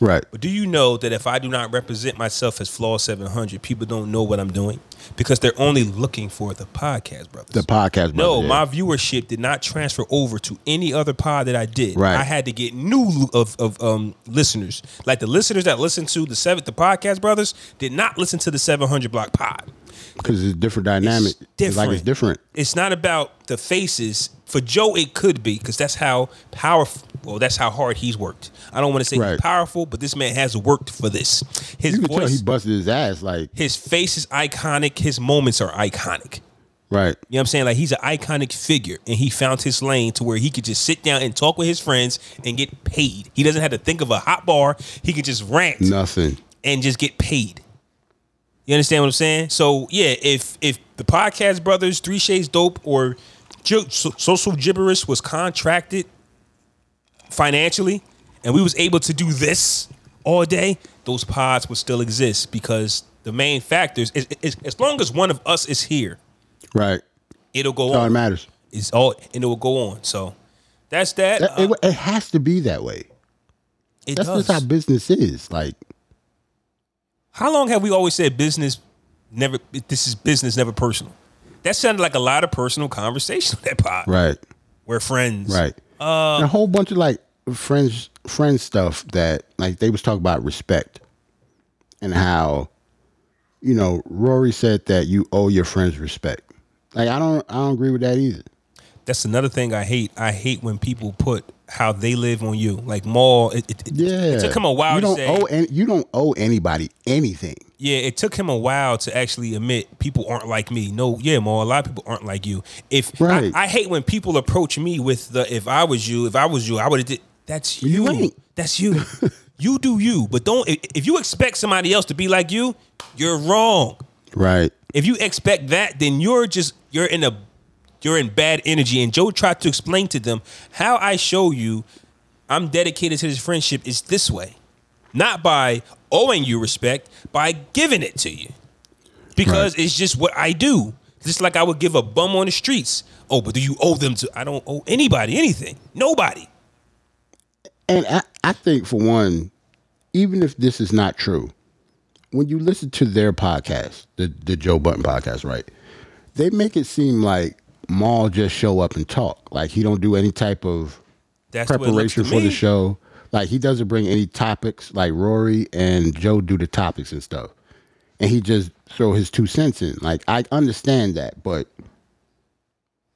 Right. But do you know that if I do not represent myself as Flaw 700, people don't know what I'm doing because they're only looking for the podcast brothers. The podcast. No, brother, yeah. my viewership did not transfer over to any other pod that I did. Right. I had to get new of, of um, listeners. Like the listeners that listen to the seventh, the podcast brothers did not listen to the 700 block pod. because it's a different dynamic. It's like it's different. It's not about the faces. For Joe, it could be because that's how powerful. Well, that's how hard he's worked. I don't want to say Right. he's powerful, but this man has worked for this. His You can tell voice, he busted his ass. Like his face is iconic. His moments are iconic. right. You know what I'm saying? Like he's an iconic figure and he found his lane to where he could just sit down and talk with his friends and get paid. He doesn't have to think of a hot bar. He could just rant Nothing. and just get paid. You understand what I'm saying? So yeah, if if the podcast brothers, Three Shades Dope, or Social Gibberish was contracted financially, and we was able to do this all day, those pods would still exist because the main factors is, is as long as one of us is here, Right. it'll go that on. matters. It's all and it will go on. So that's that. It, Uh, it, it has to be that way. it That's does. just how business is. Like How long have we always said business never? This is business, never personal. That sounded like a lot of personal conversation on that pod. right. We're friends. Right. Uh, a whole bunch of like friends friend stuff that like they was talking about respect and how you know Rory said that you owe your friends respect. Like I don't I don't agree with that either. That's another thing I hate. I hate when people put how they live on you. Like Mal, it, it, Yeah. it took him a while You to don't say. owe any, you don't owe anybody anything. Yeah, it took him a while to actually admit people aren't like me. No, yeah, Mo, a lot of people aren't like you. If Right. I, I hate when people approach me with the if I was you, if I was you, I would have did that's you. You ain't. That's you. you do you. But don't if- if you expect somebody else to be like you, you're wrong. Right. If you expect that, then you're just you're in a you're in bad energy. And Joe tried to explain to them how I show you I'm dedicated to this friendship is this way. Not by owing you respect, by giving it to you. Because it's just what I do. Just like I would give a bum on the streets. Oh, but do you owe them to I don't owe anybody anything. Nobody. And I, I think for one, even if this is not true, when you listen to their podcast, the the Joe Budden podcast, right? They make it seem like Mal just show up and talk. Like he don't do any type of That's what it looks preparation for the show. Like he doesn't bring any topics. Like Rory and Joe do the topics and stuff, and he just throw his two cents in. Like I understand that, but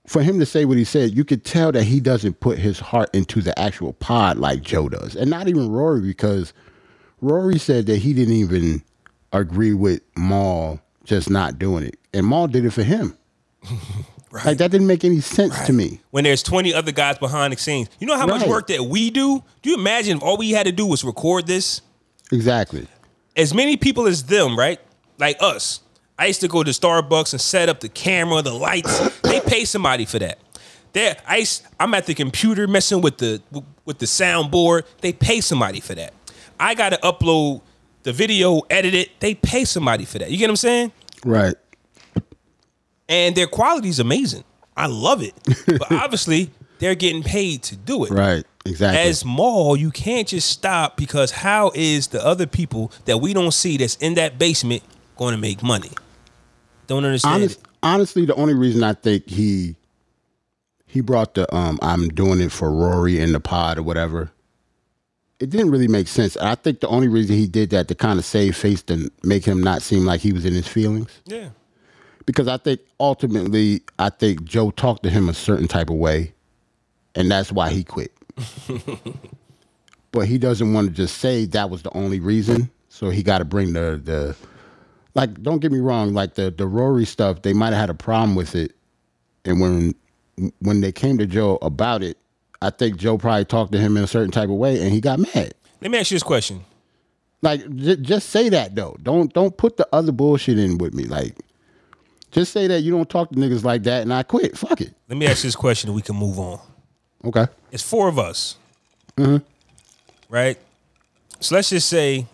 for him to say what he said, you could tell that he doesn't put his heart into the actual pod like Joe does, and not even Rory because Rory said that he didn't even agree with Mal just not doing it, and Mal did it for him. Like that didn't make any sense to me. When there's 20 other guys behind the scenes. You know how much work that we do? Do you imagine if all we had to do was record this? Exactly. as many people as them, right? Like us. I used to go to Starbucks and set up the camera, the lights. they pay somebody for that. There, I I'm at the computer messing with the with the soundboard. They pay somebody for that. I got to upload the video, edit it. They pay somebody for that. You get what I'm saying? Right. And their quality is amazing. I love it. But obviously, they're getting paid to do it. Right. Exactly. As Mal, you can't just stop because how is the other people that we don't see that's in that basement going to make money? Don't understand. Honest, honestly, the only reason I think he he brought the um I'm doing it for Rory in the pod or whatever. It didn't really make sense. I think the only reason he did that to kind of save face to make him not seem like he was in his feelings. Yeah. Because I think ultimately, I think Joe talked to him a certain type of way, and that's why he quit. but he doesn't want to just say that was the only reason. So he got to bring the the like. Don't get me wrong. Like the the Rory stuff, they might have had a problem with it, and when when they came to Joe about it, I think Joe probably talked to him in a certain type of way, and he got mad. Let me ask you this question. Like j- just say that though. Don't don't put the other bullshit in with me. Like Just say that you don't talk to niggas like that, and I quit. Fuck it. Let me ask you this question, and we can move on. Okay. It's four of us, Mm-hmm. right? So let's just say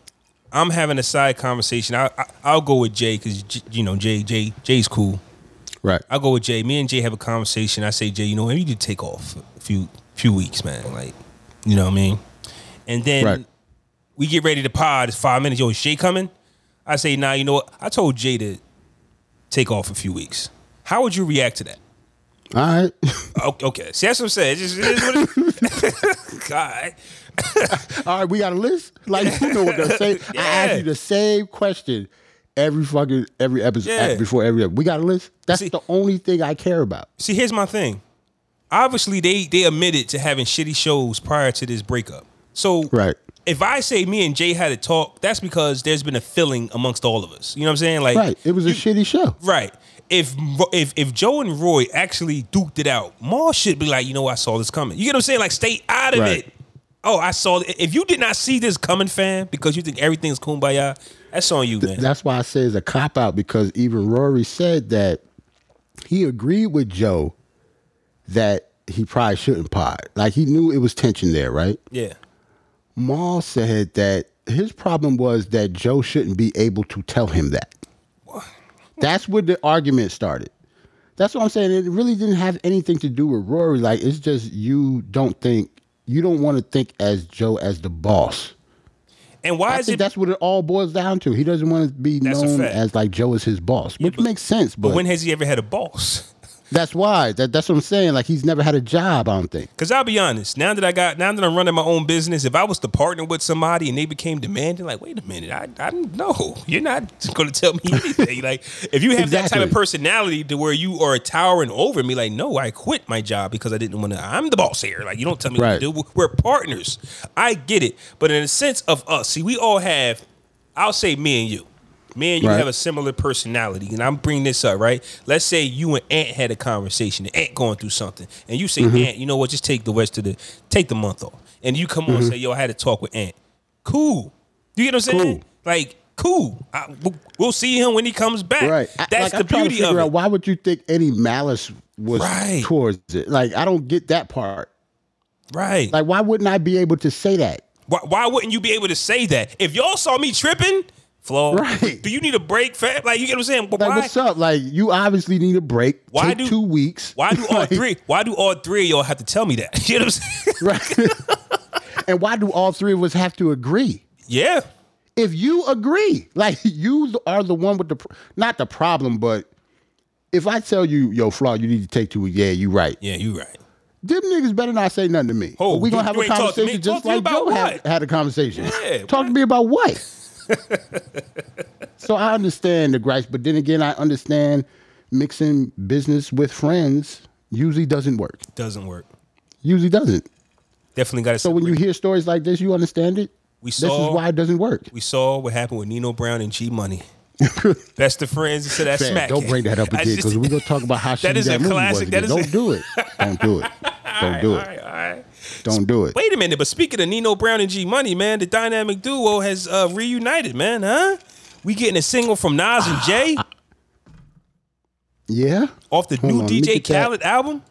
I'm having a side conversation. I, I I'll go with Jay because you know Jay Jay Jay's cool. Right. I'll go with Jay. Me and Jay have a conversation. I say, Jay, you know, you need to take off a few few weeks, man. Like, you know what I mean? And then Right. we get ready to pod. It's five minutes. Yo, is Jay coming? I say, nah, you know what? I told Jay to take off a few weeks. How would you react to that? All right. Okay, see that's what I'm saying. It's just, it is what it- God, All right. We got a list. Like you know what to say. I ask you the same question every fucking every episode Yeah. before every. episode. We got a list. That's See- the only thing I care about. see, here's my thing. Obviously, they they admitted to having shitty shows prior to this breakup. So, Right. If I say me and Jay had a talk, that's because there's been a feeling amongst all of us. You know what I'm saying? Like, Right. It was a shitty show. Right. If if if Joe and Roy actually duked it out, Mal should be like, you know, I saw this coming. You get what I'm saying? Like, stay out of Right. it. Oh, I saw it. If you did not see this coming, fam, because you think everything's kumbaya, that's on you, man. That's why I say it's a cop out because even Rory said that he agreed with Joe that he probably shouldn't pod. Like he knew it was tension there, right? yeah. Mal said that his problem was that Joe shouldn't be able to tell him that. That's where the argument started. That's what I'm saying. It really didn't have anything to do with Rory. Like it's just you don't think you don't want to think as Joe as the boss. And why I is think it? that's what it all boils down to. He doesn't want to be known as like Joe is his boss, which but- makes sense. But, but when has he ever had a boss? That's why that, that's what I'm saying. Like he's never had a job. I don't think. Because I'll be honest, now that I got, now that I'm running my own business, if I was to partner with somebody and they became demanding, like, wait a minute, I, I don't know, you're not going to tell me anything. like, if you have that type of personality to where you are towering over me, like, no, I quit my job because I didn't want to. I'm the boss here. Like, you don't tell me Right. what to do. We're partners. I get it, but in a sense of us, see, we all have. I'll say me and you. Me and you Right. have a similar personality, and I'm bringing this up, right? Let's say you and Ant had a conversation, and Ant going through something, and you say, Mm-hmm. Ant, you know what? Just take the rest of the, take the month off, and you come on Mm-hmm. and say, Yo, I had a talk with Ant. Cool. You get what I'm saying? Cool. Like, cool. I, we'll- see him when he comes back. Right. That's like, the I'm beauty of it. out why would you think any malice was Right. towards it? Like I don't get that part. right. Like why wouldn't I be able to say that? Why, why wouldn't you be able to say that? If y'all saw me tripping, Flaw, Right. do you need a break, fam? Like, you get what I'm saying? But Like why? what's up? Like you obviously need a break. Why Take do- two weeks? Why do all Like, three? Why do all three of y'all have to tell me that? You know what I'm saying? Right. and why do all three of us have to agree? yeah. If you agree, like you are the one with the not the problem, but if I tell you, yo, Flaw, you need to take two weeks, yeah, you right. Yeah, you right. Them niggas better not say nothing to me. Oh, we gonna have a ain't talk to me. conversation just like Joe had, had a conversation. Yeah, Talk to me about what? So I understand the gripes, but then again, I understand mixing business with friends usually doesn't work. Doesn't work. Usually doesn't. Definitely got to. So when you hear stories like this, you understand it. We this saw- is why it doesn't work. we saw what happened with Nino Brown and G Money, best of friends. That Fam, smack. don't bring that up again because we're gonna talk about how That is that a classic. Again. is Don't a- do it. Don't do it. Don't do it. right, all right. Don't do it. Wait a minute, but speaking of Nino Brown and G Money, man, the dynamic duo has uh, reunited, man, huh? We getting a single from Nas and Jay Yeah. off the Hold new on, DJ get that. Khaled album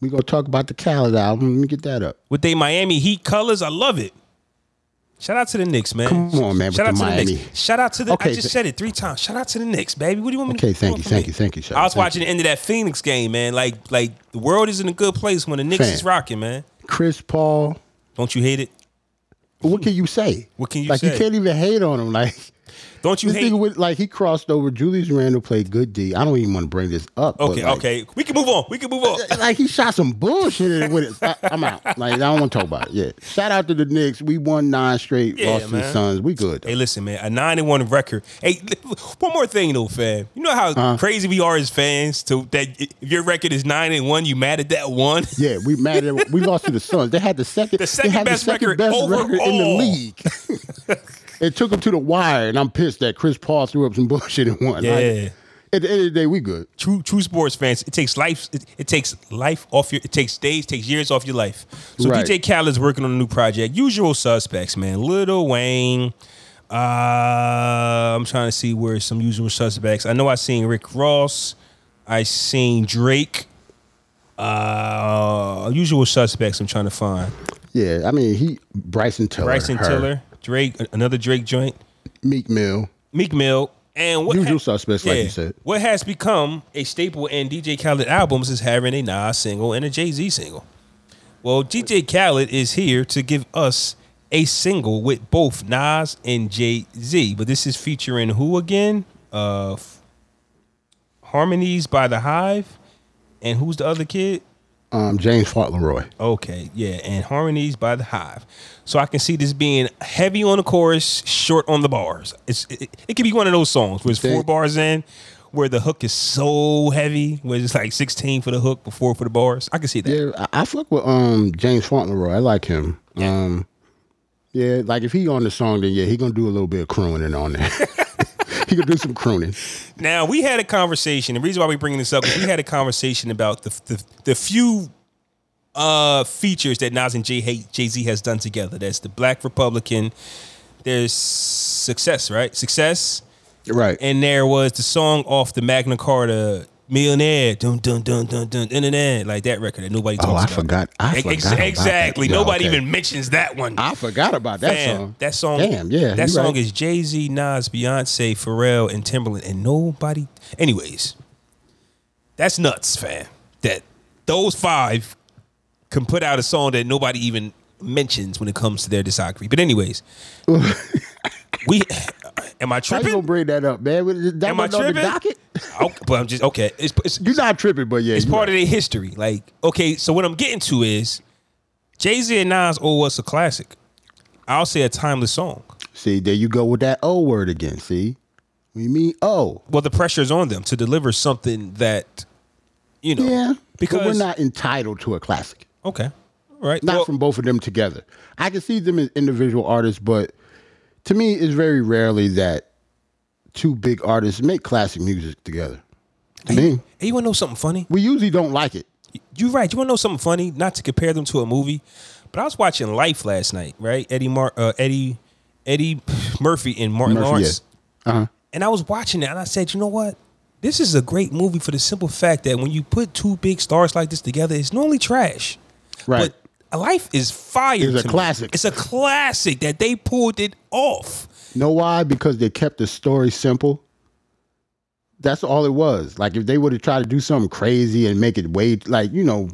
We gonna talk about the Khaled album. Let me get that up. with they Miami Heat colors. I love it. Shout out to the Knicks, man. Come on, man, Shout out the to the Miami. Knicks. Shout out to the. I just th- said it three times. Shout out to the Knicks, baby. What do you want me Okay, to thank you, thank me? you, thank you, Sean. I was watching the end of that Phoenix game, man. Like, like the world is in a good place when the Knicks Fam. is rocking, man. Chris Paul. Don't you hate it? What can you say? What can you like say? you can't even hate on him. Like Don't you this hate? nigga with like he crossed over. Julius Randle played good D. I don't even want to bring this up. Okay, like, okay. We can move on. We can move on. Like he shot some bullshit with it. I, I'm out. Like I don't want to talk about it. Yeah. Shout out to the Knicks. We won nine straight. Yeah, lost to the man. Suns. We good. Hey, listen, man, a nine and one record. Hey, one more thing though, fam. You know how crazy we are as fans to that if your record is nine and one, you mad at that one? Yeah, we mad at we lost to the Suns. They had the second, The second best the second record best record in the league. it took him to the wire, and I'm pissed that Chris Paul threw up some bullshit and won. Like, Yeah. at the end of the day, we good. True, true sports fans. It takes life. It, it takes life off your. It takes days. Takes years off your life. So Right. DJ Khaled's working on a new project. Usual suspects, man. Little Wayne, Uh, I'm trying to see where some usual suspects. I know I seen Rick Ross. I seen Drake. Uh, usual suspects. I'm trying to find Yeah, I mean he Bryson Tiller, Bryson her, Tiller, Drake, another Drake joint, Meek Mill. Meek Mill, and what Usual suspects, like you said. What has become a staple in DJ Khaled albums is having a Nas single and a Jay Z single. Well, DJ Khaled is here to give us a single with both Nas and Jay Z, but this is featuring who again? Uh, Harmonies by the Hive, and who's the other kid? Um, James Fauntleroy. Okay, yeah, and harmonies by the Hive. So I can see this being heavy on the chorus, short on the bars. It's it, it could be one of those songs where it's four bars in, where the hook is so heavy, where it's like sixteen for the hook, before for the bars. I can see that. Yeah, I, I fuck with um James Fauntleroy. I like him. Um, yeah, like if he on the song, then yeah, he gonna do a little bit of crooning on there. he gonna do some crooning. Now we had a conversation. The reason why we bringing this up is we had a conversation about the the, the few uh features that Nas and Jay Jay Z has done together. That's the Black Republican. There's success, right? Success. Right. and there was the song off the Magna Carta Millionaire, dun dun dun dun dun dun dun, dun like that record that nobody oh, talks oh, I about. forgot. I Ex- forgot exactly. Nobody okay. even mentions that one. I forgot about that Fam, song. That song. Damn, yeah. That song right. is Jay Z, Nas, Beyonce, Pharrell, and Timbaland, and nobody. Anyways, that's nuts, fam. That those five can put out a song that nobody even mentions when it comes to their discography. But anyways, we. Am I tripping? How you gonna bring that up, man? That Am I wasn't on the tripping? But I'm just okay. It's, it's, You're not tripping, but yeah, it's you part of their history. Like, okay, so what I'm getting to is Jay Z and Nas owe us a classic. I'll say a timeless song. See, there you go with that O word again. See, we mean O. Well, the pressure's on them to deliver something that, you know, Yeah, because we're not entitled to a classic. okay, all right. Not Well, from both of them together. I can see them as individual artists, but to me, it's very rarely that two big artists make classic music together. To me, hey, you want to know something funny? we usually don't like it. You're right. You want to know something funny? Not to compare them to a movie, but I was watching Life last night. Right, Eddie Mar- uh, Eddie Eddie Murphy and Martin Murphy, Lawrence. Uh huh. And I was watching it and I said, you know what? This is a great movie for the simple fact that when you put two big stars like this together, it's normally trash. Right. But life is fire. It's a me. classic. It's a classic that they pulled it off. Know why? Because they kept the story simple. That's all it was. Like if they would have tried to do something crazy and make it way like you know,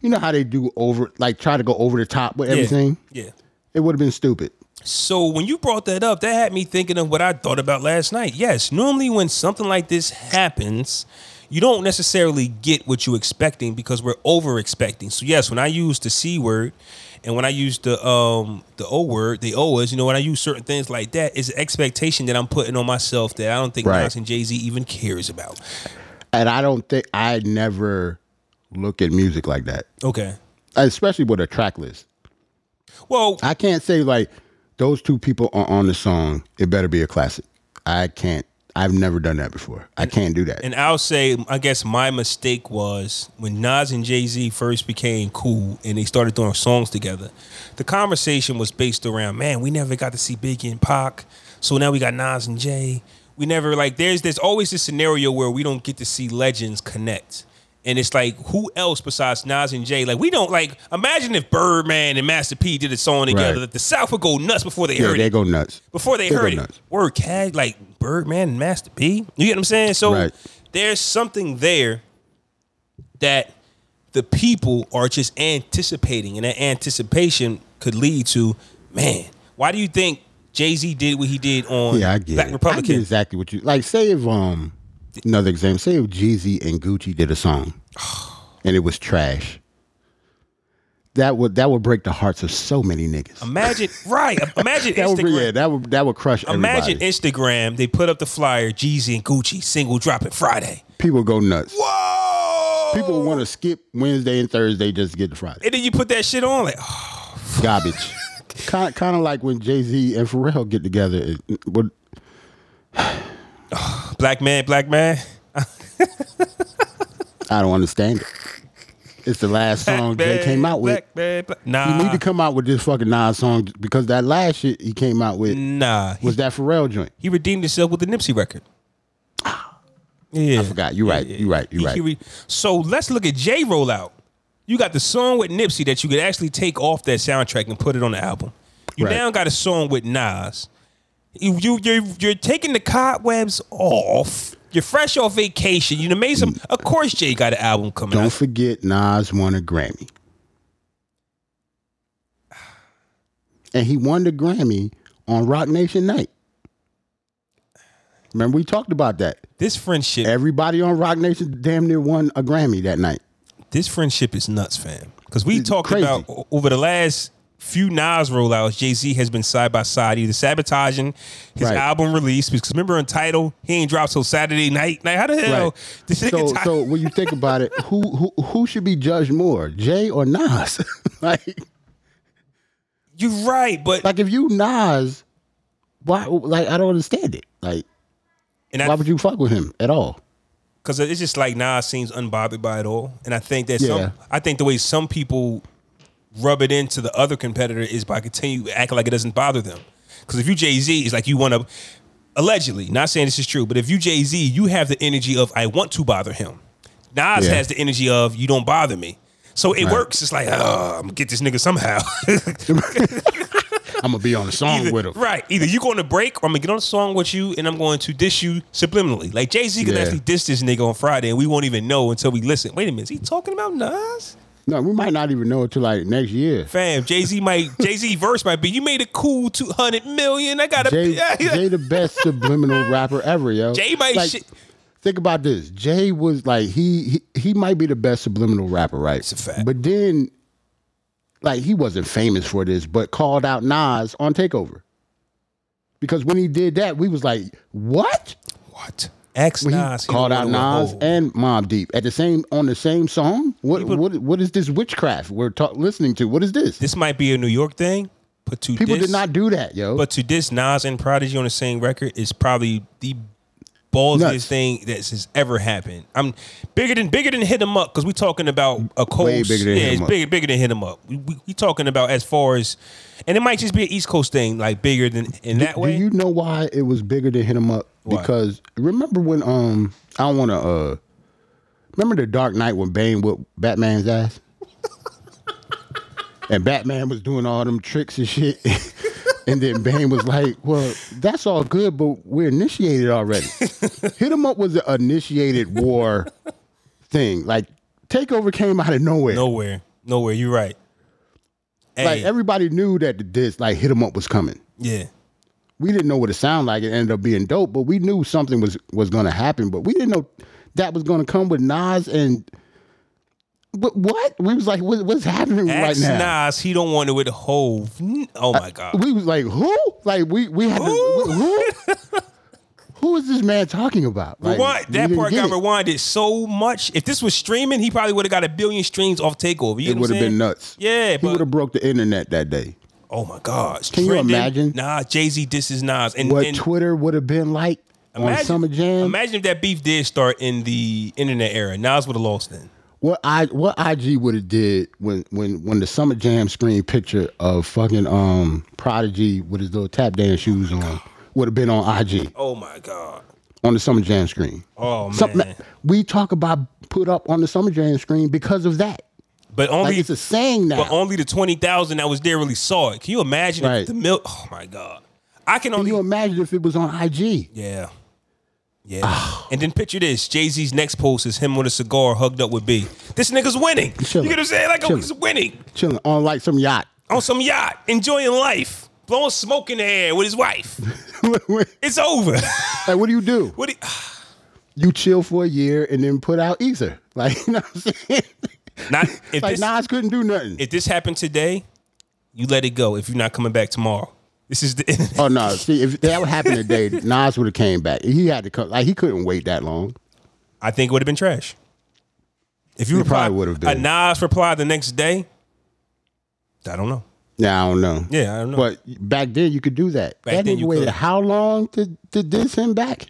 you know how they do over like try to go over the top with everything. Yeah. It would have been stupid. So when you brought that up, that had me thinking of what I thought about last night. Yes, normally when something like this happens, you don't necessarily get what you're expecting because we're over expecting. So yes, when I use the C word and when I use the um the O word, the O is, you know, when I use certain things like that, it's an expectation that I'm putting on myself that I don't think Right. Nas and Jay Z even cares about. And I don't think I never look at music like that, Okay. especially with a track list. Well, I can't say like those two people are on the song. It better be a classic. I can't. I've never done that before. I can't do that. And I'll say, I guess my mistake was when Nas and Jay Z first became cool and they started doing songs together. The conversation was based around, man, we never got to see Biggie and Pac, so now we got Nas and Jay. We never like. There's there's always this scenario where we don't get to see legends connect. And it's like, who else besides Nas and Jay? Like, we don't like. Imagine if Birdman and Master P did a song together. Right. That the South would go nuts before they yeah, heard they it They go nuts. before they, They heard it. nuts. Word cat like Birdman and Master P. You get what I'm saying? So Right. there's something there that the people are just anticipating, and that anticipation could lead to, man, why do you think Jay Z did what he did on Yeah, I get Black it. I get exactly what you like. Say if um another example. Say if Jeezy and Gucci did a song, and it was trash. That would that would break the hearts of so many niggas. Imagine, right? Imagine that would yeah, that would that would crush Imagine everybody. Instagram. They put up the flyer, Jeezy and Gucci single dropping Friday. People go nuts. Whoa! People want to skip Wednesday and Thursday just to get to Friday. and then you put that shit on, like, oh, Garbage. kind kind of like when Jay Z and Pharrell get together. It, black man, black man. I don't understand it. It's the last song Jay came out with. Black bag, black- Nah, You need to come out with this fucking Nas song because that last shit he came out with nah. He, was that Pharrell joint. he redeemed himself with the Nipsey record. Ah, yeah, I forgot. You right. You right. You He- right. he re- so let's look at Jay rollout. You got the song with Nipsey that you could actually take off that soundtrack and put it on the album. You Right. now got a song with Nas. You, you you're you're taking the cobwebs off. You're fresh off vacation. You made some. Of course, Jay got an album coming Don't out. forget Nas won a Grammy. And he won the Grammy on Roc Nation Night. Remember we talked about that. This friendship, Everybody on Roc Nation damn near won a Grammy that night. this friendship is nuts, fam. Because we It's talked crazy. about over the last few Nas rollouts, Jay Z has been side by side, either sabotaging his Right. album release. Because remember on title, he ain't dropped till Saturday night. Like how the hell? Right. This So, Ty- so when you think about it, who who who should be judged more, Jay or Nas? like, you're right, but like if you Nas, why? Like I don't understand it. Like, and why I, would you fuck with him at all? because it's just like Nas seems unbothered by it all, and I think that Yeah. some, I think the way some people rub it into the other competitor is by continue acting like it doesn't bother them. Because if you Jay Z, it's like you want to, allegedly, not saying this is true, but if you Jay Z, you have the energy of I want to bother him. Nas Yeah. has the energy of you don't bother me. So it Right. works. It's like, ah, oh, I'm gonna get this nigga somehow. I'm gonna be on a song Either- with him. Right. Either you going to break or I'm gonna get on a song with you and I'm going to diss you subliminally. Like Jay Z can Yeah. actually diss this nigga on Friday and we won't even know until we listen. Wait a minute, is he talking about Nas? No, we might not even know until like next year. Fam, Jay Z might Jay Z verse might be. You made a cool two hundred million. I got a Jay. Jay the best subliminal rapper ever, yo. Jay might like, shit- think about this. Jay was like he, he he might be the best subliminal rapper, right? It's a fact. But then, like he wasn't famous for this, but called out Nas on Takeover. Because when he did that, we was like, what? What? X he Nas called out Nas and Mobb Deep at the same on the same song. What People- what what is this witchcraft we're ta- listening to? What is this? This might be a New York thing, but to People diss, did not do that, yo. But to diss Nas and Prodigy on the same record is probably the ballsiest Nuts. thing that has ever happened. I'm bigger than bigger than hit hit 'em up because we talking about a coast. Way bigger than yeah, 'em it's Up. bigger bigger than hit 'em up. We, we, we talking about as far as, and it might just be an East Coast thing, like bigger than in that way. Do you know why it was bigger than hit him up? Because remember when um I don't want to uh remember the Dark Knight when Bane whipped Batman's ass, and Batman was doing all them tricks and shit, and then Bane was like, "Well, that's all good, but we're initiated already." hit him up was an initiated war thing. Like Takeover came out of nowhere. nowhere, nowhere. You're right. Hey, Like everybody knew that the this like hit him up was coming. yeah. We didn't know what it sounded like. It ended up being dope, but we knew something was was going to happen. But we didn't know that was going to come with Nas and. But what we was like, what, what's happening right now? Nas, he don't want it with Hove. Oh my uh, god. We was like, who? Like we we had to Who? who? who is this man talking about? Like, Rewind. That part got it. rewinded so much. If this was streaming, he probably would have got a billion streams off Takeover. You It would have been nuts. Yeah, he would have broke the internet that day. Oh my God, it's Can you imagine? Nah, Jay Z disses Nas, and, What and Twitter would have been like on Summer Jam. Imagine if that beef did start in the internet era. Nas would have lost then. What I what IG would have did when when when the Summer Jam screen picture of fucking um Prodigy with his little tap dance shoes on would have been on IG Oh my God. on the Summer Jam screen. Oh man. Something we talk about put up on the Summer Jam screen because of that. But Like only it's a saying now. but only the twenty thousand that was there really saw it. Can you imagine Right. if the milk? Oh my God. I can Can only you imagine if it was on IG? Yeah. Yeah. and then picture this. Jay-Z's next post is him with a cigar hugged up with B. This nigga's winning. Chilling. You get what I'm saying? Like, oh, Chilling. he's winning. Chilling on like some yacht. On some yacht, enjoying life, blowing smoke in the air with his wife. It's over. Like, what do you do? what do you, You chill for a year and then put out Ether. Like you know what I'm saying? Not if like this Nas couldn't do nothing. if this happened today, you let it go if you're not coming back tomorrow. This is the Oh no! See, if that would happen today, Nas would have came back. He had to come. Like he couldn't wait that long. I think it would have been trash. If you It reply, probably would've been. a Nas reply the next day, I don't know. Yeah, I don't know. Yeah, I don't know. But back then you could do that. Back that then you waited could. how long to to diss him back?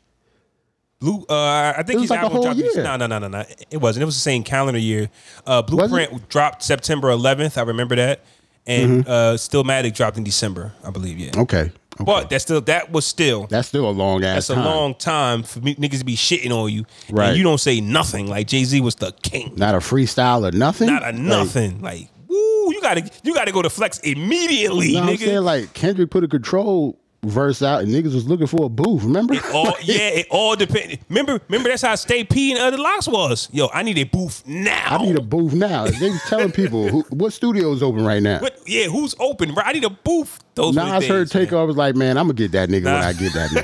Blue, uh, I think his like album dropped. year. No, no, no, no, no. It wasn't. It was the same calendar year. Uh, Blueprint dropped September 11th. I remember that, and uh, Stillmatic dropped in December. I believe. Yeah. Mm-hmm. Okay. okay. But that's still that was still that's still a long ass that's a long time for me, niggas to be shitting on you. Right. And you don't say nothing. Like Jay Z was the king. Not a freestyle or nothing. Not a nothing. Like, woo, you gotta you gotta go to flex immediately, You know what I'm nigga. saying? Like Kendrick put a control verse out and niggas was looking for a booth, remember? all yeah, it all depends. Remember, remember that's how Stay P and other locks was. Yo, I need a booth now. I need a booth now. They telling people who, what studio is open right now. But yeah, who's open? Bro? I need a booth. Those Nas heard days, man. Takeoff was like, man, I'm gonna get that nigga when I get that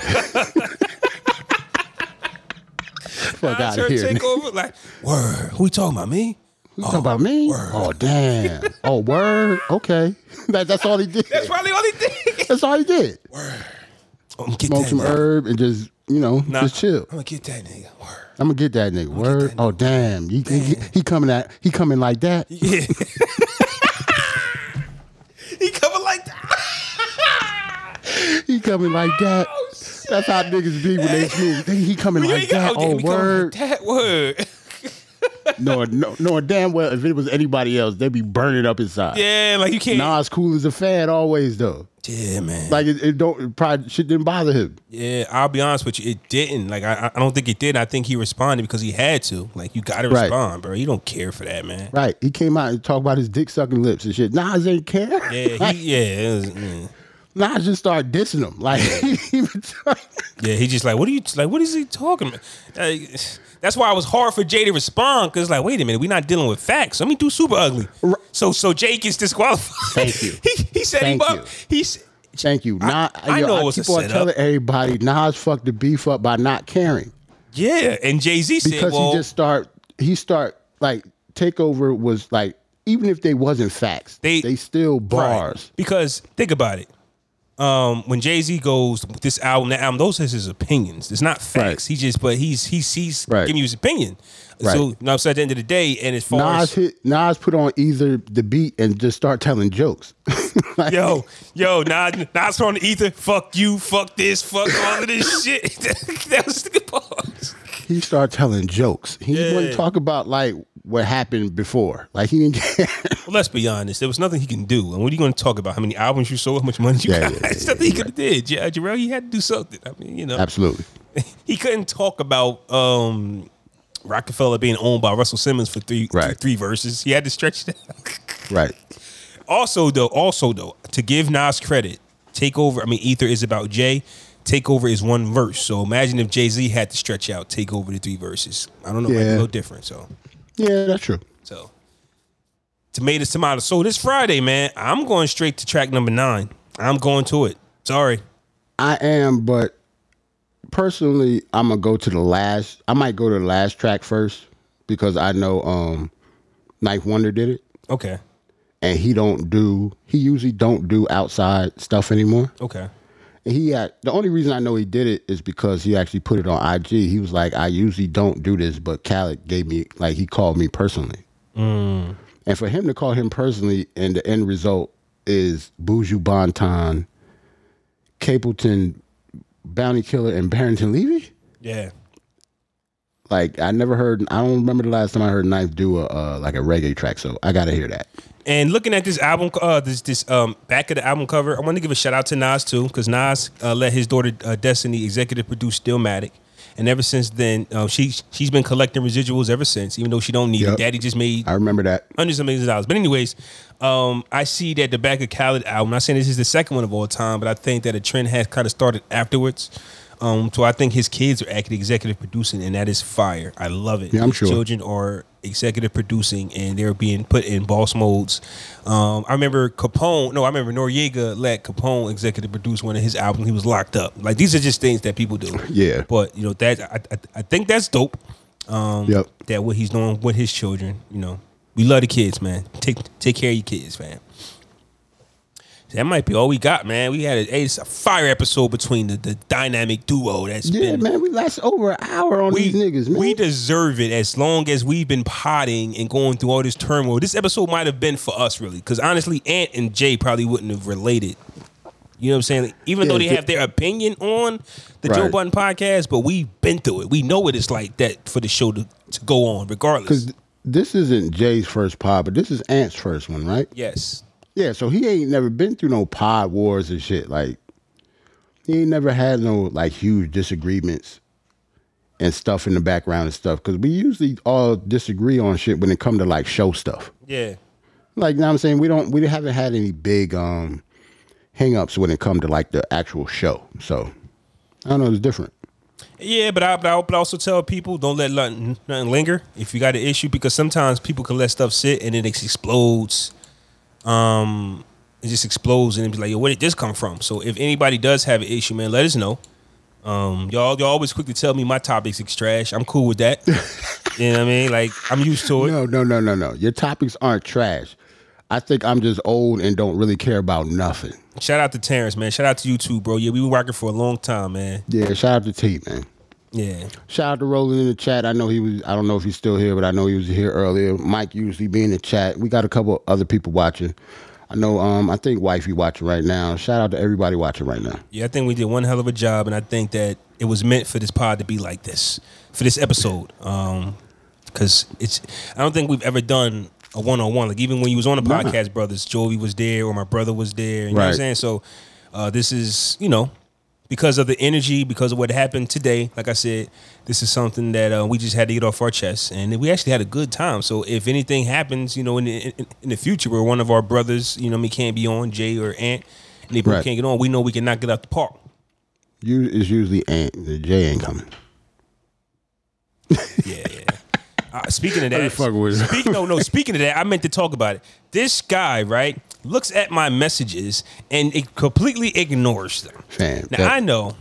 nigga. Fuck Nas out of heard here. nigga. Takeover, like, word. Who you talking about me? You talking about oh, me? Oh damn. Oh word. Okay. that, that's all he did. That's probably all he did. That's all he did. I'm gonna get Smoke that some nigga. herb and just you know Nah, just chill. I'm gonna get that nigga. Word. I'm gonna get that nigga. Word. Oh damn. He, he, he coming at he coming like that. Yeah. he coming like that. He coming like that. Oh, That's how niggas be when they smooth. He he coming like that. oh, Oh word. That word. Knowing, know- knowing damn well if it was anybody else, they'd be burning up inside. Yeah, like you can't. Nas cool as a fan always though. Yeah, man. Like it, it don't it probably shit didn't bother him. Yeah, I'll be honest with you, it didn't. Like I, I don't think it did. I think he responded because he had to. Like you got to Right. respond, bro. You don't care for that, man. Right. He came out and talked about his dick sucking lips and shit. Nas ain't care. Yeah, Like, he, yeah, was, mm. Nas just started dissing him. Like he didn't even talk- yeah. He just like, what are you like? What is he talking about? Like, that's why it was hard for Jay to respond because, like, wait a minute, we're not dealing with facts. Let me do super ugly. So, so Jay gets disqualified. Thank you. he, he him Thank up. you. He's Thank you. Nas, I yo, know it was keep on telling everybody Nas fucked the beef up by not caring. yeah, and Jay Z said, Because well, he just start he start like takeover was like even if they wasn't facts, They- they, still Right. bars. Because think about it. Um, when Jay Z goes this album, that album, those are his opinions. It's not facts. Right. He just, but he's he's he's Right. giving you his opinion. Right. So, you know, so at the end of the day, and as far Nas as hit Nas put on either the beat and just start telling jokes. Like, yo, yo, Nas, Nas on the ether, fuck you, fuck this, fuck all of this shit. that was the part. he started telling jokes. He Yeah. wouldn't talk about like what happened before. Like he didn't care. Well, let's be honest. There was nothing he can do. And what are you going to talk about? How many albums you sold? How much money you Yeah, got? yeah, yeah, nothing he could have did. Yeah, Jarrell, he had to do something. I mean, you know, Absolutely. he couldn't talk about um, Roc-A-Fella being owned by Russell Simmons for three, Right. three, three verses. He had to stretch that. Right. also, though, also though, to give Nas credit, Takeover. I mean, Ether is about Jay. Takeover is one verse. So imagine if Jay Z had to stretch out Takeover to three verses. I don't know, might be a Yeah. little different. So, Yeah, that's true. so tomatoes, tomatoes. So this Friday, man, I'm going straight to track number nine. I'm going to it. Sorry. I am, but personally, I'm gonna go to the last. I might go to the last track first because I know um Knife Wonder did it, Okay. and he don't do. He usually don't do outside stuff anymore. Okay. He had the only reason I know he did it is because he actually put it on IG. He was like, I usually don't do this, but Khaled gave me like he called me personally. And for him to call him personally, and the end result is Buju Banton, Capleton, Bounty Killer, and Barrington Levy. Yeah. Like I never heard. I don't remember the last time I heard Knife do a uh, like a reggae track. So I gotta hear that. And looking at this album, uh, this this um back of the album cover, I want to give a shout out to Nas too, because Nas uh, let his daughter uh, Destiny executive produce Stillmatic, and ever since then, uh, she she's been collecting residuals ever since, even though she don't need it. Daddy just made I remember that. hundreds of millions of dollars. But anyways, um, I see that the back of Khaled album. I'm not saying this is the second one of all time, but I think that a trend has kind of started afterwards. Um, so I think his kids are actually executive producing, and that is fire. I love it. Yeah, I'm His sure. Children are executive producing, and they're being put in boss modes. Um, I remember Capone. No, I remember Noriega let Capone executive produce one of his albums. He was locked up. Like these are just things that people do. Yeah. But you know that I, I, I think that's dope um, Yep. that what he's doing with his children. You know, we love the kids, man. Take take care of your kids, man. That might be all we got, man. We had a, it's a fire episode between the, the dynamic duo that's Yeah, been. man. We last over an hour on We, these niggas, man. we deserve it as long as we've been potting and going through all this turmoil. This episode might have been for us, really, because honestly, Ant and Jay probably wouldn't have related You know what I'm saying? Even though they have their opinion on the Joe Right. Budden podcast, but we've been through it. We know what it's like that for the show to, to go on, regardless. Because this isn't Jay's first pod, but this is Ant's first one, right? Yes. Yeah, so he ain't never been through no pod wars and shit. Like, he ain't never had no like huge disagreements and stuff in the background and stuff. Because we usually all disagree on shit when it come to like show stuff. Yeah. Like, you know what I'm saying? We don't, we haven't had any big um hang-ups when it come to like the actual show. So, I don't know, it's different. Yeah, but I, but I but I also tell people don't let nothing, nothing linger if you got an issue because sometimes people can let stuff sit and then it explodes. Um, it just explodes and it's like, yo, where did this come from? So if anybody does have an issue, man, let us know. Um, y'all y'all always quick to tell me my topics is trash. I'm cool with that. you know what I mean? Like I'm used to it. No, no, no, no, no. Your topics aren't trash. I think I'm just old and don't really care about nothing. Shout out to Terrence, man. Shout out to you too, bro. Yeah, we been rocking for a long time, man. Yeah, shout out to T, man. Yeah. Shout out to Roland in the chat. I know he was. I don't know if he's still here, but I know he was here earlier. Mike usually be in the chat. We got a couple other people watching. I know. Um, I think wifey watching right now. Shout out to everybody watching right now. Yeah, I think we did one hell of a job, and I think that it was meant for this pod to be like this, for this episode. Um, because it's, I don't think we've ever done a one on one. Like even when you was on the Nah. podcast, brothers, Joey was there or my brother was there. You know what I'm Right. saying? So, uh, this is you know, because of the energy, because of what happened today. Like I said, this is something that uh, we just had to get off our chests, and we actually had a good time. So if anything happens, you know, in the, in, in the future where one of our brothers, you know, me can't be on Jay or Ant, and they Right. can't get on, we know we can knock it out the park. You is usually Ant. The Jay ain't coming. Yeah, yeah. Uh, speaking of that, speak, no, no. Speaking of that, I meant to talk about it. This guy, right, looks at my messages and it completely ignores them. Fam, Now that- I know.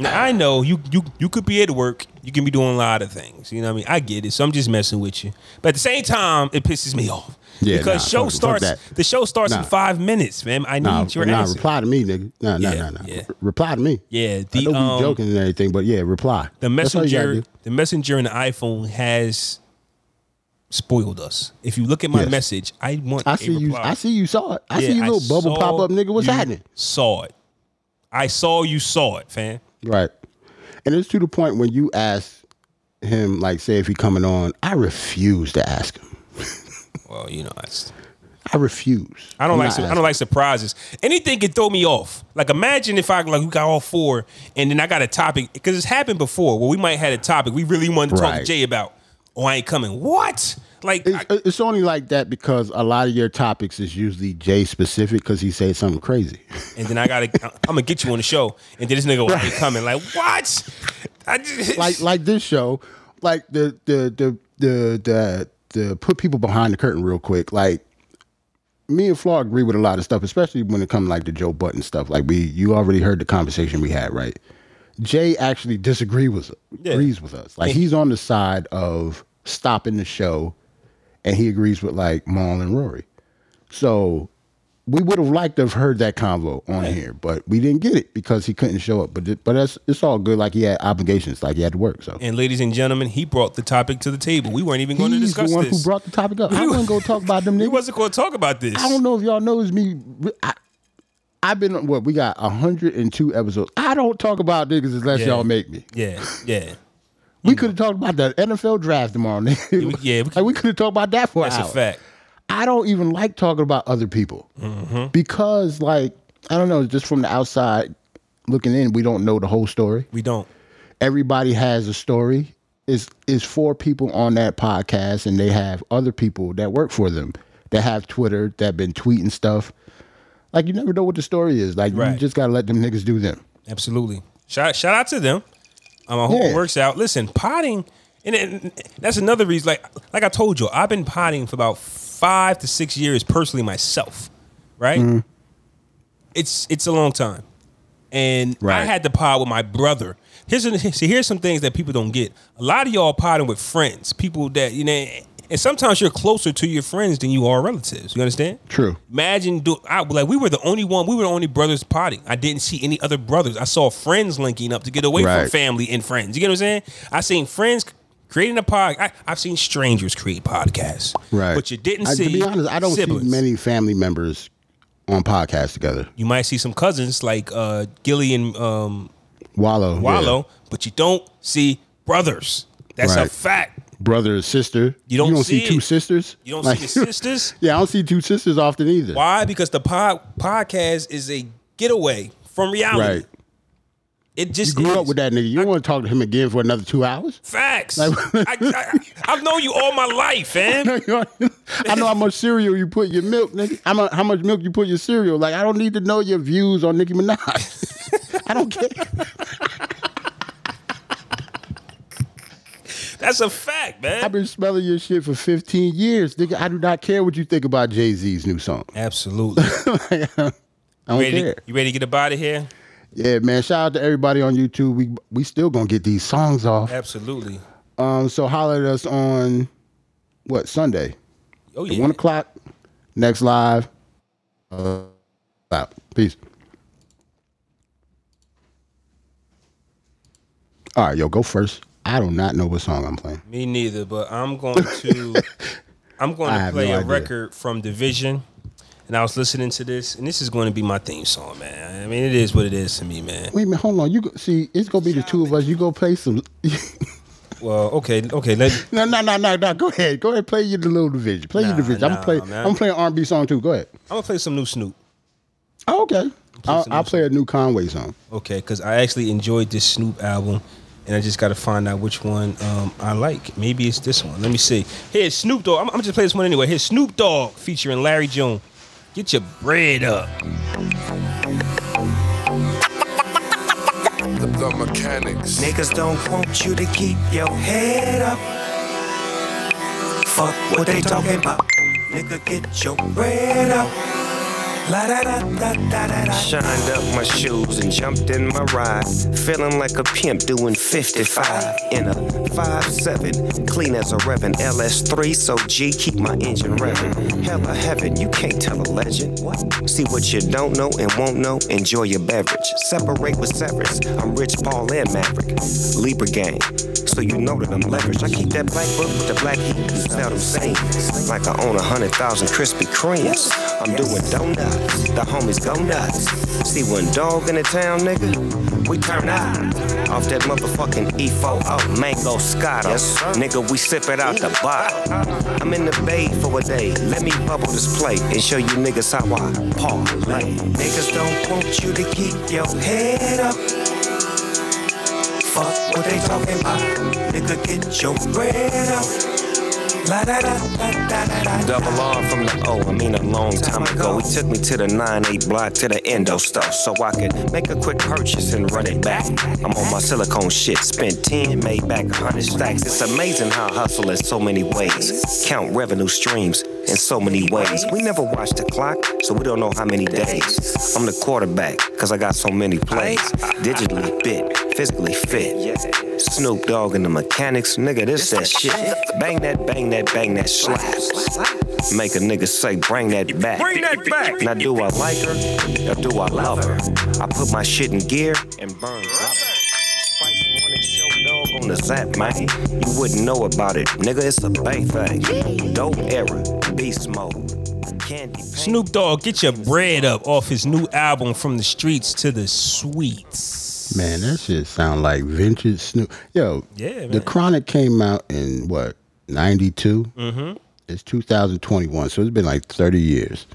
Now I know you you you could be at work. You can be doing a lot of things. You know what I mean? I get it. So I'm just messing with you. But at the same time, it pisses me off. Yeah, because nah, show starts. The show starts in five minutes, man. I need Nah, your nah, answer. reply to me, nigga. Nah, nah, Yeah, nah, nah. Reply to me. Yeah, I know um, we joking and everything, but yeah, reply. the That's all you gotta messenger the messenger in the iPhone has spoiled us. If you look at my Yes. message, I want I see you. I see you saw it. I Yeah, see you little bubble pop up, nigga. What's happening? Saw it. I saw you saw it, fam. Right. And it's to the point when you ask him, like, say if he coming on, I refuse to ask him. Well, you know, that's, I refuse. I don't I'm like su- I don't like surprises. Anything can throw me off. Like imagine if I like we got all four and then I got a topic because it's happened before where we might had a topic we really wanted to talk to Right. Jay about. Oh, I ain't coming. What? Like It's, I- it's only like that because a lot of your topics is usually Jay specific because he said something crazy. and then I gotta I'm gonna get you on the show and then this nigga oh, I ain't coming. Like what? I just like like this show, like the the the the the the put people behind the curtain real quick. Like me and Flaw agree with a lot of stuff, especially when it comes like the Joe Budden stuff. Like we, you already heard the conversation we had, right? Jay actually disagree with Yeah. agrees with us. Like he's on the side of stopping the show, and he agrees with like Mal and Rory. So we would have liked to have heard that convo on here, but we didn't get it because he couldn't show up. But it, but that's it's all good. Like he had obligations, like he had to work. So And ladies and gentlemen, he brought the topic to the table. We weren't even going to discuss the one this. who brought the topic up. I wasn't gonna talk about them he niggas. wasn't going to talk about this. I don't know if y'all knows me. I, I've been what we got 102 episodes. I don't talk about niggas unless Yeah. y'all make me. Yeah, yeah. We could have talked about the NFL draft tomorrow. nigga. we- yeah, we like we could have talked about that for That's a fact. I don't even like talking about other people Mm-hmm. because, like, I don't know, just from the outside looking in, we don't know the whole story. We don't. Everybody has a story. Is is four people on that podcast, and they have other people that work for them that have Twitter that have been tweeting stuff. Like you never know what the story is. Like you just gotta let them niggas do them. Absolutely. Shout shout out to them. Um, I hope it Yeah. works out. Listen, potting, and it, that's another reason. Like like I told you, I've been potting for about five to six years personally myself. Right. Mm-hmm. It's it's a long time, and I had to pod with my brother. Here's see here's some things that people don't get. A lot of y'all potting with friends, people that you know, and sometimes you're closer to your friends than you are relatives. You understand? True. Imagine do I, like we were the only one. We were the only brothers potting. I didn't see any other brothers. I saw friends linking up to get away from family and friends. You get what I'm saying? I seen friends creating a pod. I, I've seen strangers create podcasts. Right. But you didn't I- see. To be honest, I don't siblings. see many family members on podcasts together. You might see some cousins like uh, Gillie and um, Wallo. yeah. Wallo, but you don't see brothers. That's a fact. Brother or sister. You don't see, see two sisters. You don't Like- see the sisters. yeah, I don't see two sisters often either. Why? Because the pod podcast is a getaway from reality. Right. It You just grew is. up with that nigga. You don't want to talk to him again for another two hours. Facts. Like- I, I've known you all my life, man. I know how much cereal you put in your milk, nigga. How much, how much milk you put in your cereal. Like, I don't need to know your views on Nicki Minaj. I don't care. That's a fact, man. I've been smelling your shit for 15 years, nigga. I do not care what you think about Jay Z's new song. Absolutely. I don't ready care. to, you ready to get a body here? Yeah, man. Shout out to everybody on YouTube. We we still gonna get these songs off. Absolutely. Um, so holler at us on what Sunday, Oh at one o'clock. Next live. Uh, out. Peace. All right, yo, go first. I do not know what song I'm playing. Me neither, but I'm going to I'm going to play no a idea. record from Division. And I was listening to this, and this is going to be my theme song, man. I mean, it is what it is to me, man. Wait a minute, hold on. You go, see, it's gonna be the two of us. You go play some. Well, okay, okay. Let, no, no, no, no, no. Go ahead. Go ahead. Play your little division. Play Nah, your division. I'm nah, gonna play. man. I'm playing R&B song too. Go ahead. I'm gonna play some new Snoop. Oh, okay. I'll, I'll play a new Conway song. Okay, because I actually enjoyed this Snoop album, and I just got to find out which one um, I like. Maybe it's this one. Let me see. Here's Snoop Dogg. I'm, I'm just play this one anyway. Here's Snoop Dogg featuring Larry June. Get your bread up. The, the mechanics. Niggas don't want you to keep your head up. Fuck what they talking about. Nigga, get your bread up. Shined up my shoes and jumped in my ride. Feeling like a pimp doing 55 in a 5-7. Clean as a Revan LS3, so G, keep my engine revving. Hella heaven, you can't tell a legend. See what you don't know and won't know, enjoy your beverage. Separate with severance. I'm Rich Paul and Maverick. Libra gang, so you know that I'm leveraged. I keep that black book with the black heat sell them same. Like I own a hundred thousand Krispy Kremes. I'm doing donuts, the homies go nuts. See one dog in the town, nigga, we turn out. Off that motherfucking E4O mango scotto. Nigga, we sip it out the bottle. I'm in the bay for a day. Let me bubble this plate and show you niggas how I parlay. Niggas don't want you to keep your head up. Fuck what they talking about. Nigga, get your bread up. Double R from the O, I mean a long time ago. He took me to the 9-8 block to the endo stuff so I could make a quick purchase and run it back. I'm on my silicone shit, spent 10, made back 100 stacks. It's amazing how hustle in so many ways. Count revenue streams in so many ways. We never watch the clock, so we don't know how many days. I'm the quarterback, cause I got so many plays. Digitally fit, physically fit. Snoop Dogg and the mechanics, nigga, this that shit. Bang that, bang that, bang that slap. Make a nigga say, bring that back. Bring that back. Now, do I like her or do I love her? I put my shit in gear and burn rubber. Spice morning show dog on the zap, man. You wouldn't know about it, nigga. It's a bay thing. Dope era, beast mode. Candy. Snoop Dogg, get your bread up off his new album From the Streets to the Suites. Man, that shit sound like vintage Snoop. Yo, Yeah, The. Chronic came out in what '92. Mm-hmm. It's 2021, so it's been like 30 years.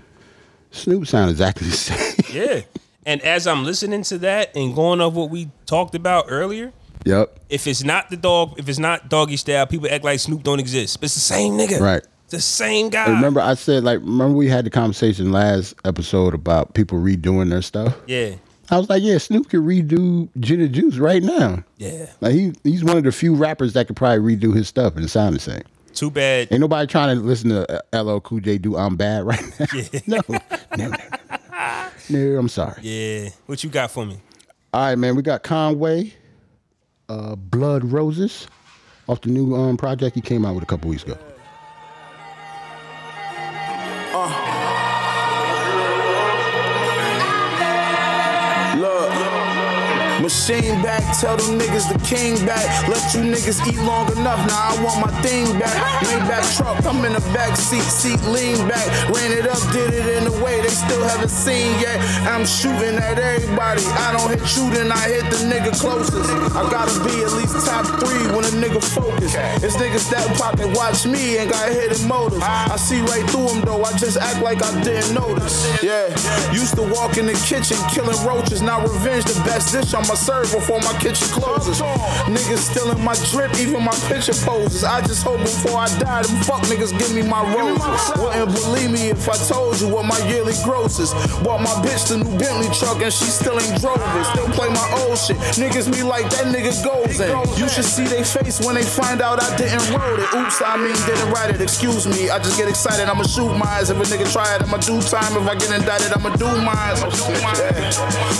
Snoop sound exactly the same. Yeah. And as I'm listening to that and going off what we talked about earlier, yep. if it's not the dog, if it's not doggy style, people act like Snoop don't exist. But it's the same nigga. Right. The same guy. Remember, I said like, remember we had the conversation last episode about people redoing their stuff. Yeah. I was like, yeah, Snoop could redo Gin and Juice right now. Yeah. Like he he's one of the few rappers that could probably redo his stuff and sound the same. Too bad. Ain't nobody trying to listen to uh, LL Cool J do "I'm Bad" right now. no, no, no, no. I'm sorry. Yeah. What you got for me? All right, man. We got Conway, uh, Blood Roses, off the new um, project he came out with a couple weeks ago. Machine back, tell them niggas the king back. Let you niggas eat long enough. Now I want my thing back. Maybach truck, I'm in the back seat, seat lean back. Ran it up, did it in a way they still haven't seen yet. I'm shooting at everybody. I don't hit then I hit the nigga closest. I gotta be at least top three when a nigga focus. It's niggas that pocket watch me and got hidden motives. I see right through them though. I just act like I didn't notice. Yeah, used to walk in the kitchen killing roaches. Now revenge the best dish I'ma serve before my kitchen closes. Niggas stealing my drip, even my picture poses. I just hope before I die, them fuck niggas give me my roses. Wouldn't believe me if I told you what my yearly gross is. Bought my bitch the new Bentley truck and she still ain't drove it. Still play my old shit. Niggas me like that nigga goes in. You should see they face when they find out I didn't wrote it. Oops, I mean didn't write it. Excuse me, I just get excited. I'ma shoot mines. If a nigga try it, I'ma do time. If I get indicted, I'ma do mines. Yeah.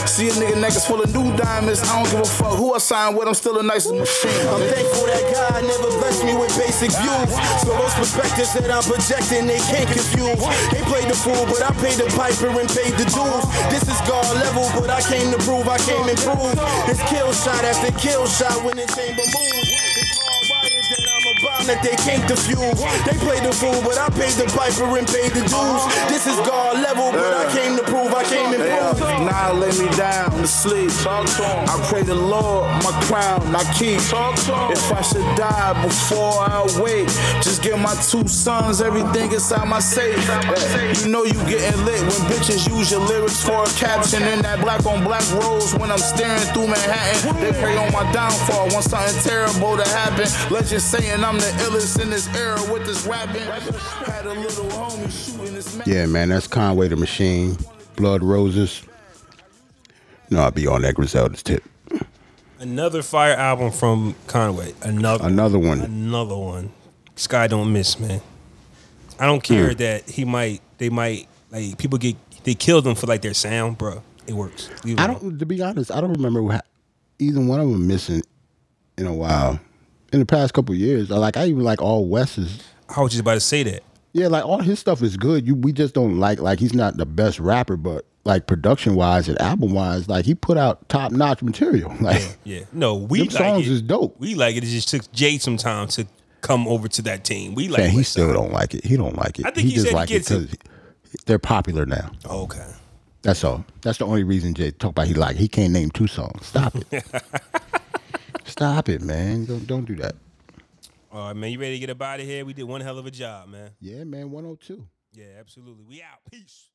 See a nigga necklace full of new diamonds. I don't give a fuck who I sign with. I'm still a nice machine. I'm thankful that God never blessed me with basic views. So those perspectives that I'm projecting, they can't confuse. They played the fool, but I paid the piper and paid the dues. This is God level, but I came to prove I came and prove. It's kill shot after kill shot when the chamber moves. It's hardwired that I'm a bomb that they can't defuse. They played the fool, but I paid the piper and paid the dues. This is God level, but I came to prove I came improved. Yeah, uh, now lay me down to sleep. I pray the Lord, my crown I keep. If I should die before I wake, just give my two sons everything inside my safe. Yeah, You know you getting lit when bitches use your lyrics for a caption in that black on black rose when I'm staring through Manhattan. They pray on my downfall Want something terrible to happen. Legends saying I'm the illest in this era with this rapping. Had a little homie shooting this man. Yeah, man, that's Conway the Machine, Blood Roses. No, I'll be on that Griselda's tip. Another fire album from Conway. Another Another one. Another one. Sky don't miss, man. I don't care Hmm. that he might they might like people get they killed him for like their sound, bro. It works. Leave I don't, to be honest, I don't remember wha- either one of them missing in a while. In the past couple years, like I even like all Wes's. I was just about to say that. Yeah, like all his stuff is good. You we just don't like like he's not the best rapper, but like production wise and album wise, like he put out top notch material. Like Yeah. No, we like songs it. is dope. We like it. It just took Jay some time to come over to that team. We like man, he still don't like it. He don't like it. I think he just he like gets it. because they're popular now. Okay. That's all. That's the only reason Jay talk about he like he can't name two songs. Stop it. Stop it, man. Don't don't do that. All right, man. You ready to get up out of here? We did one hell of a job, man. Yeah, man. One hundred two. Yeah, absolutely. We out. Peace.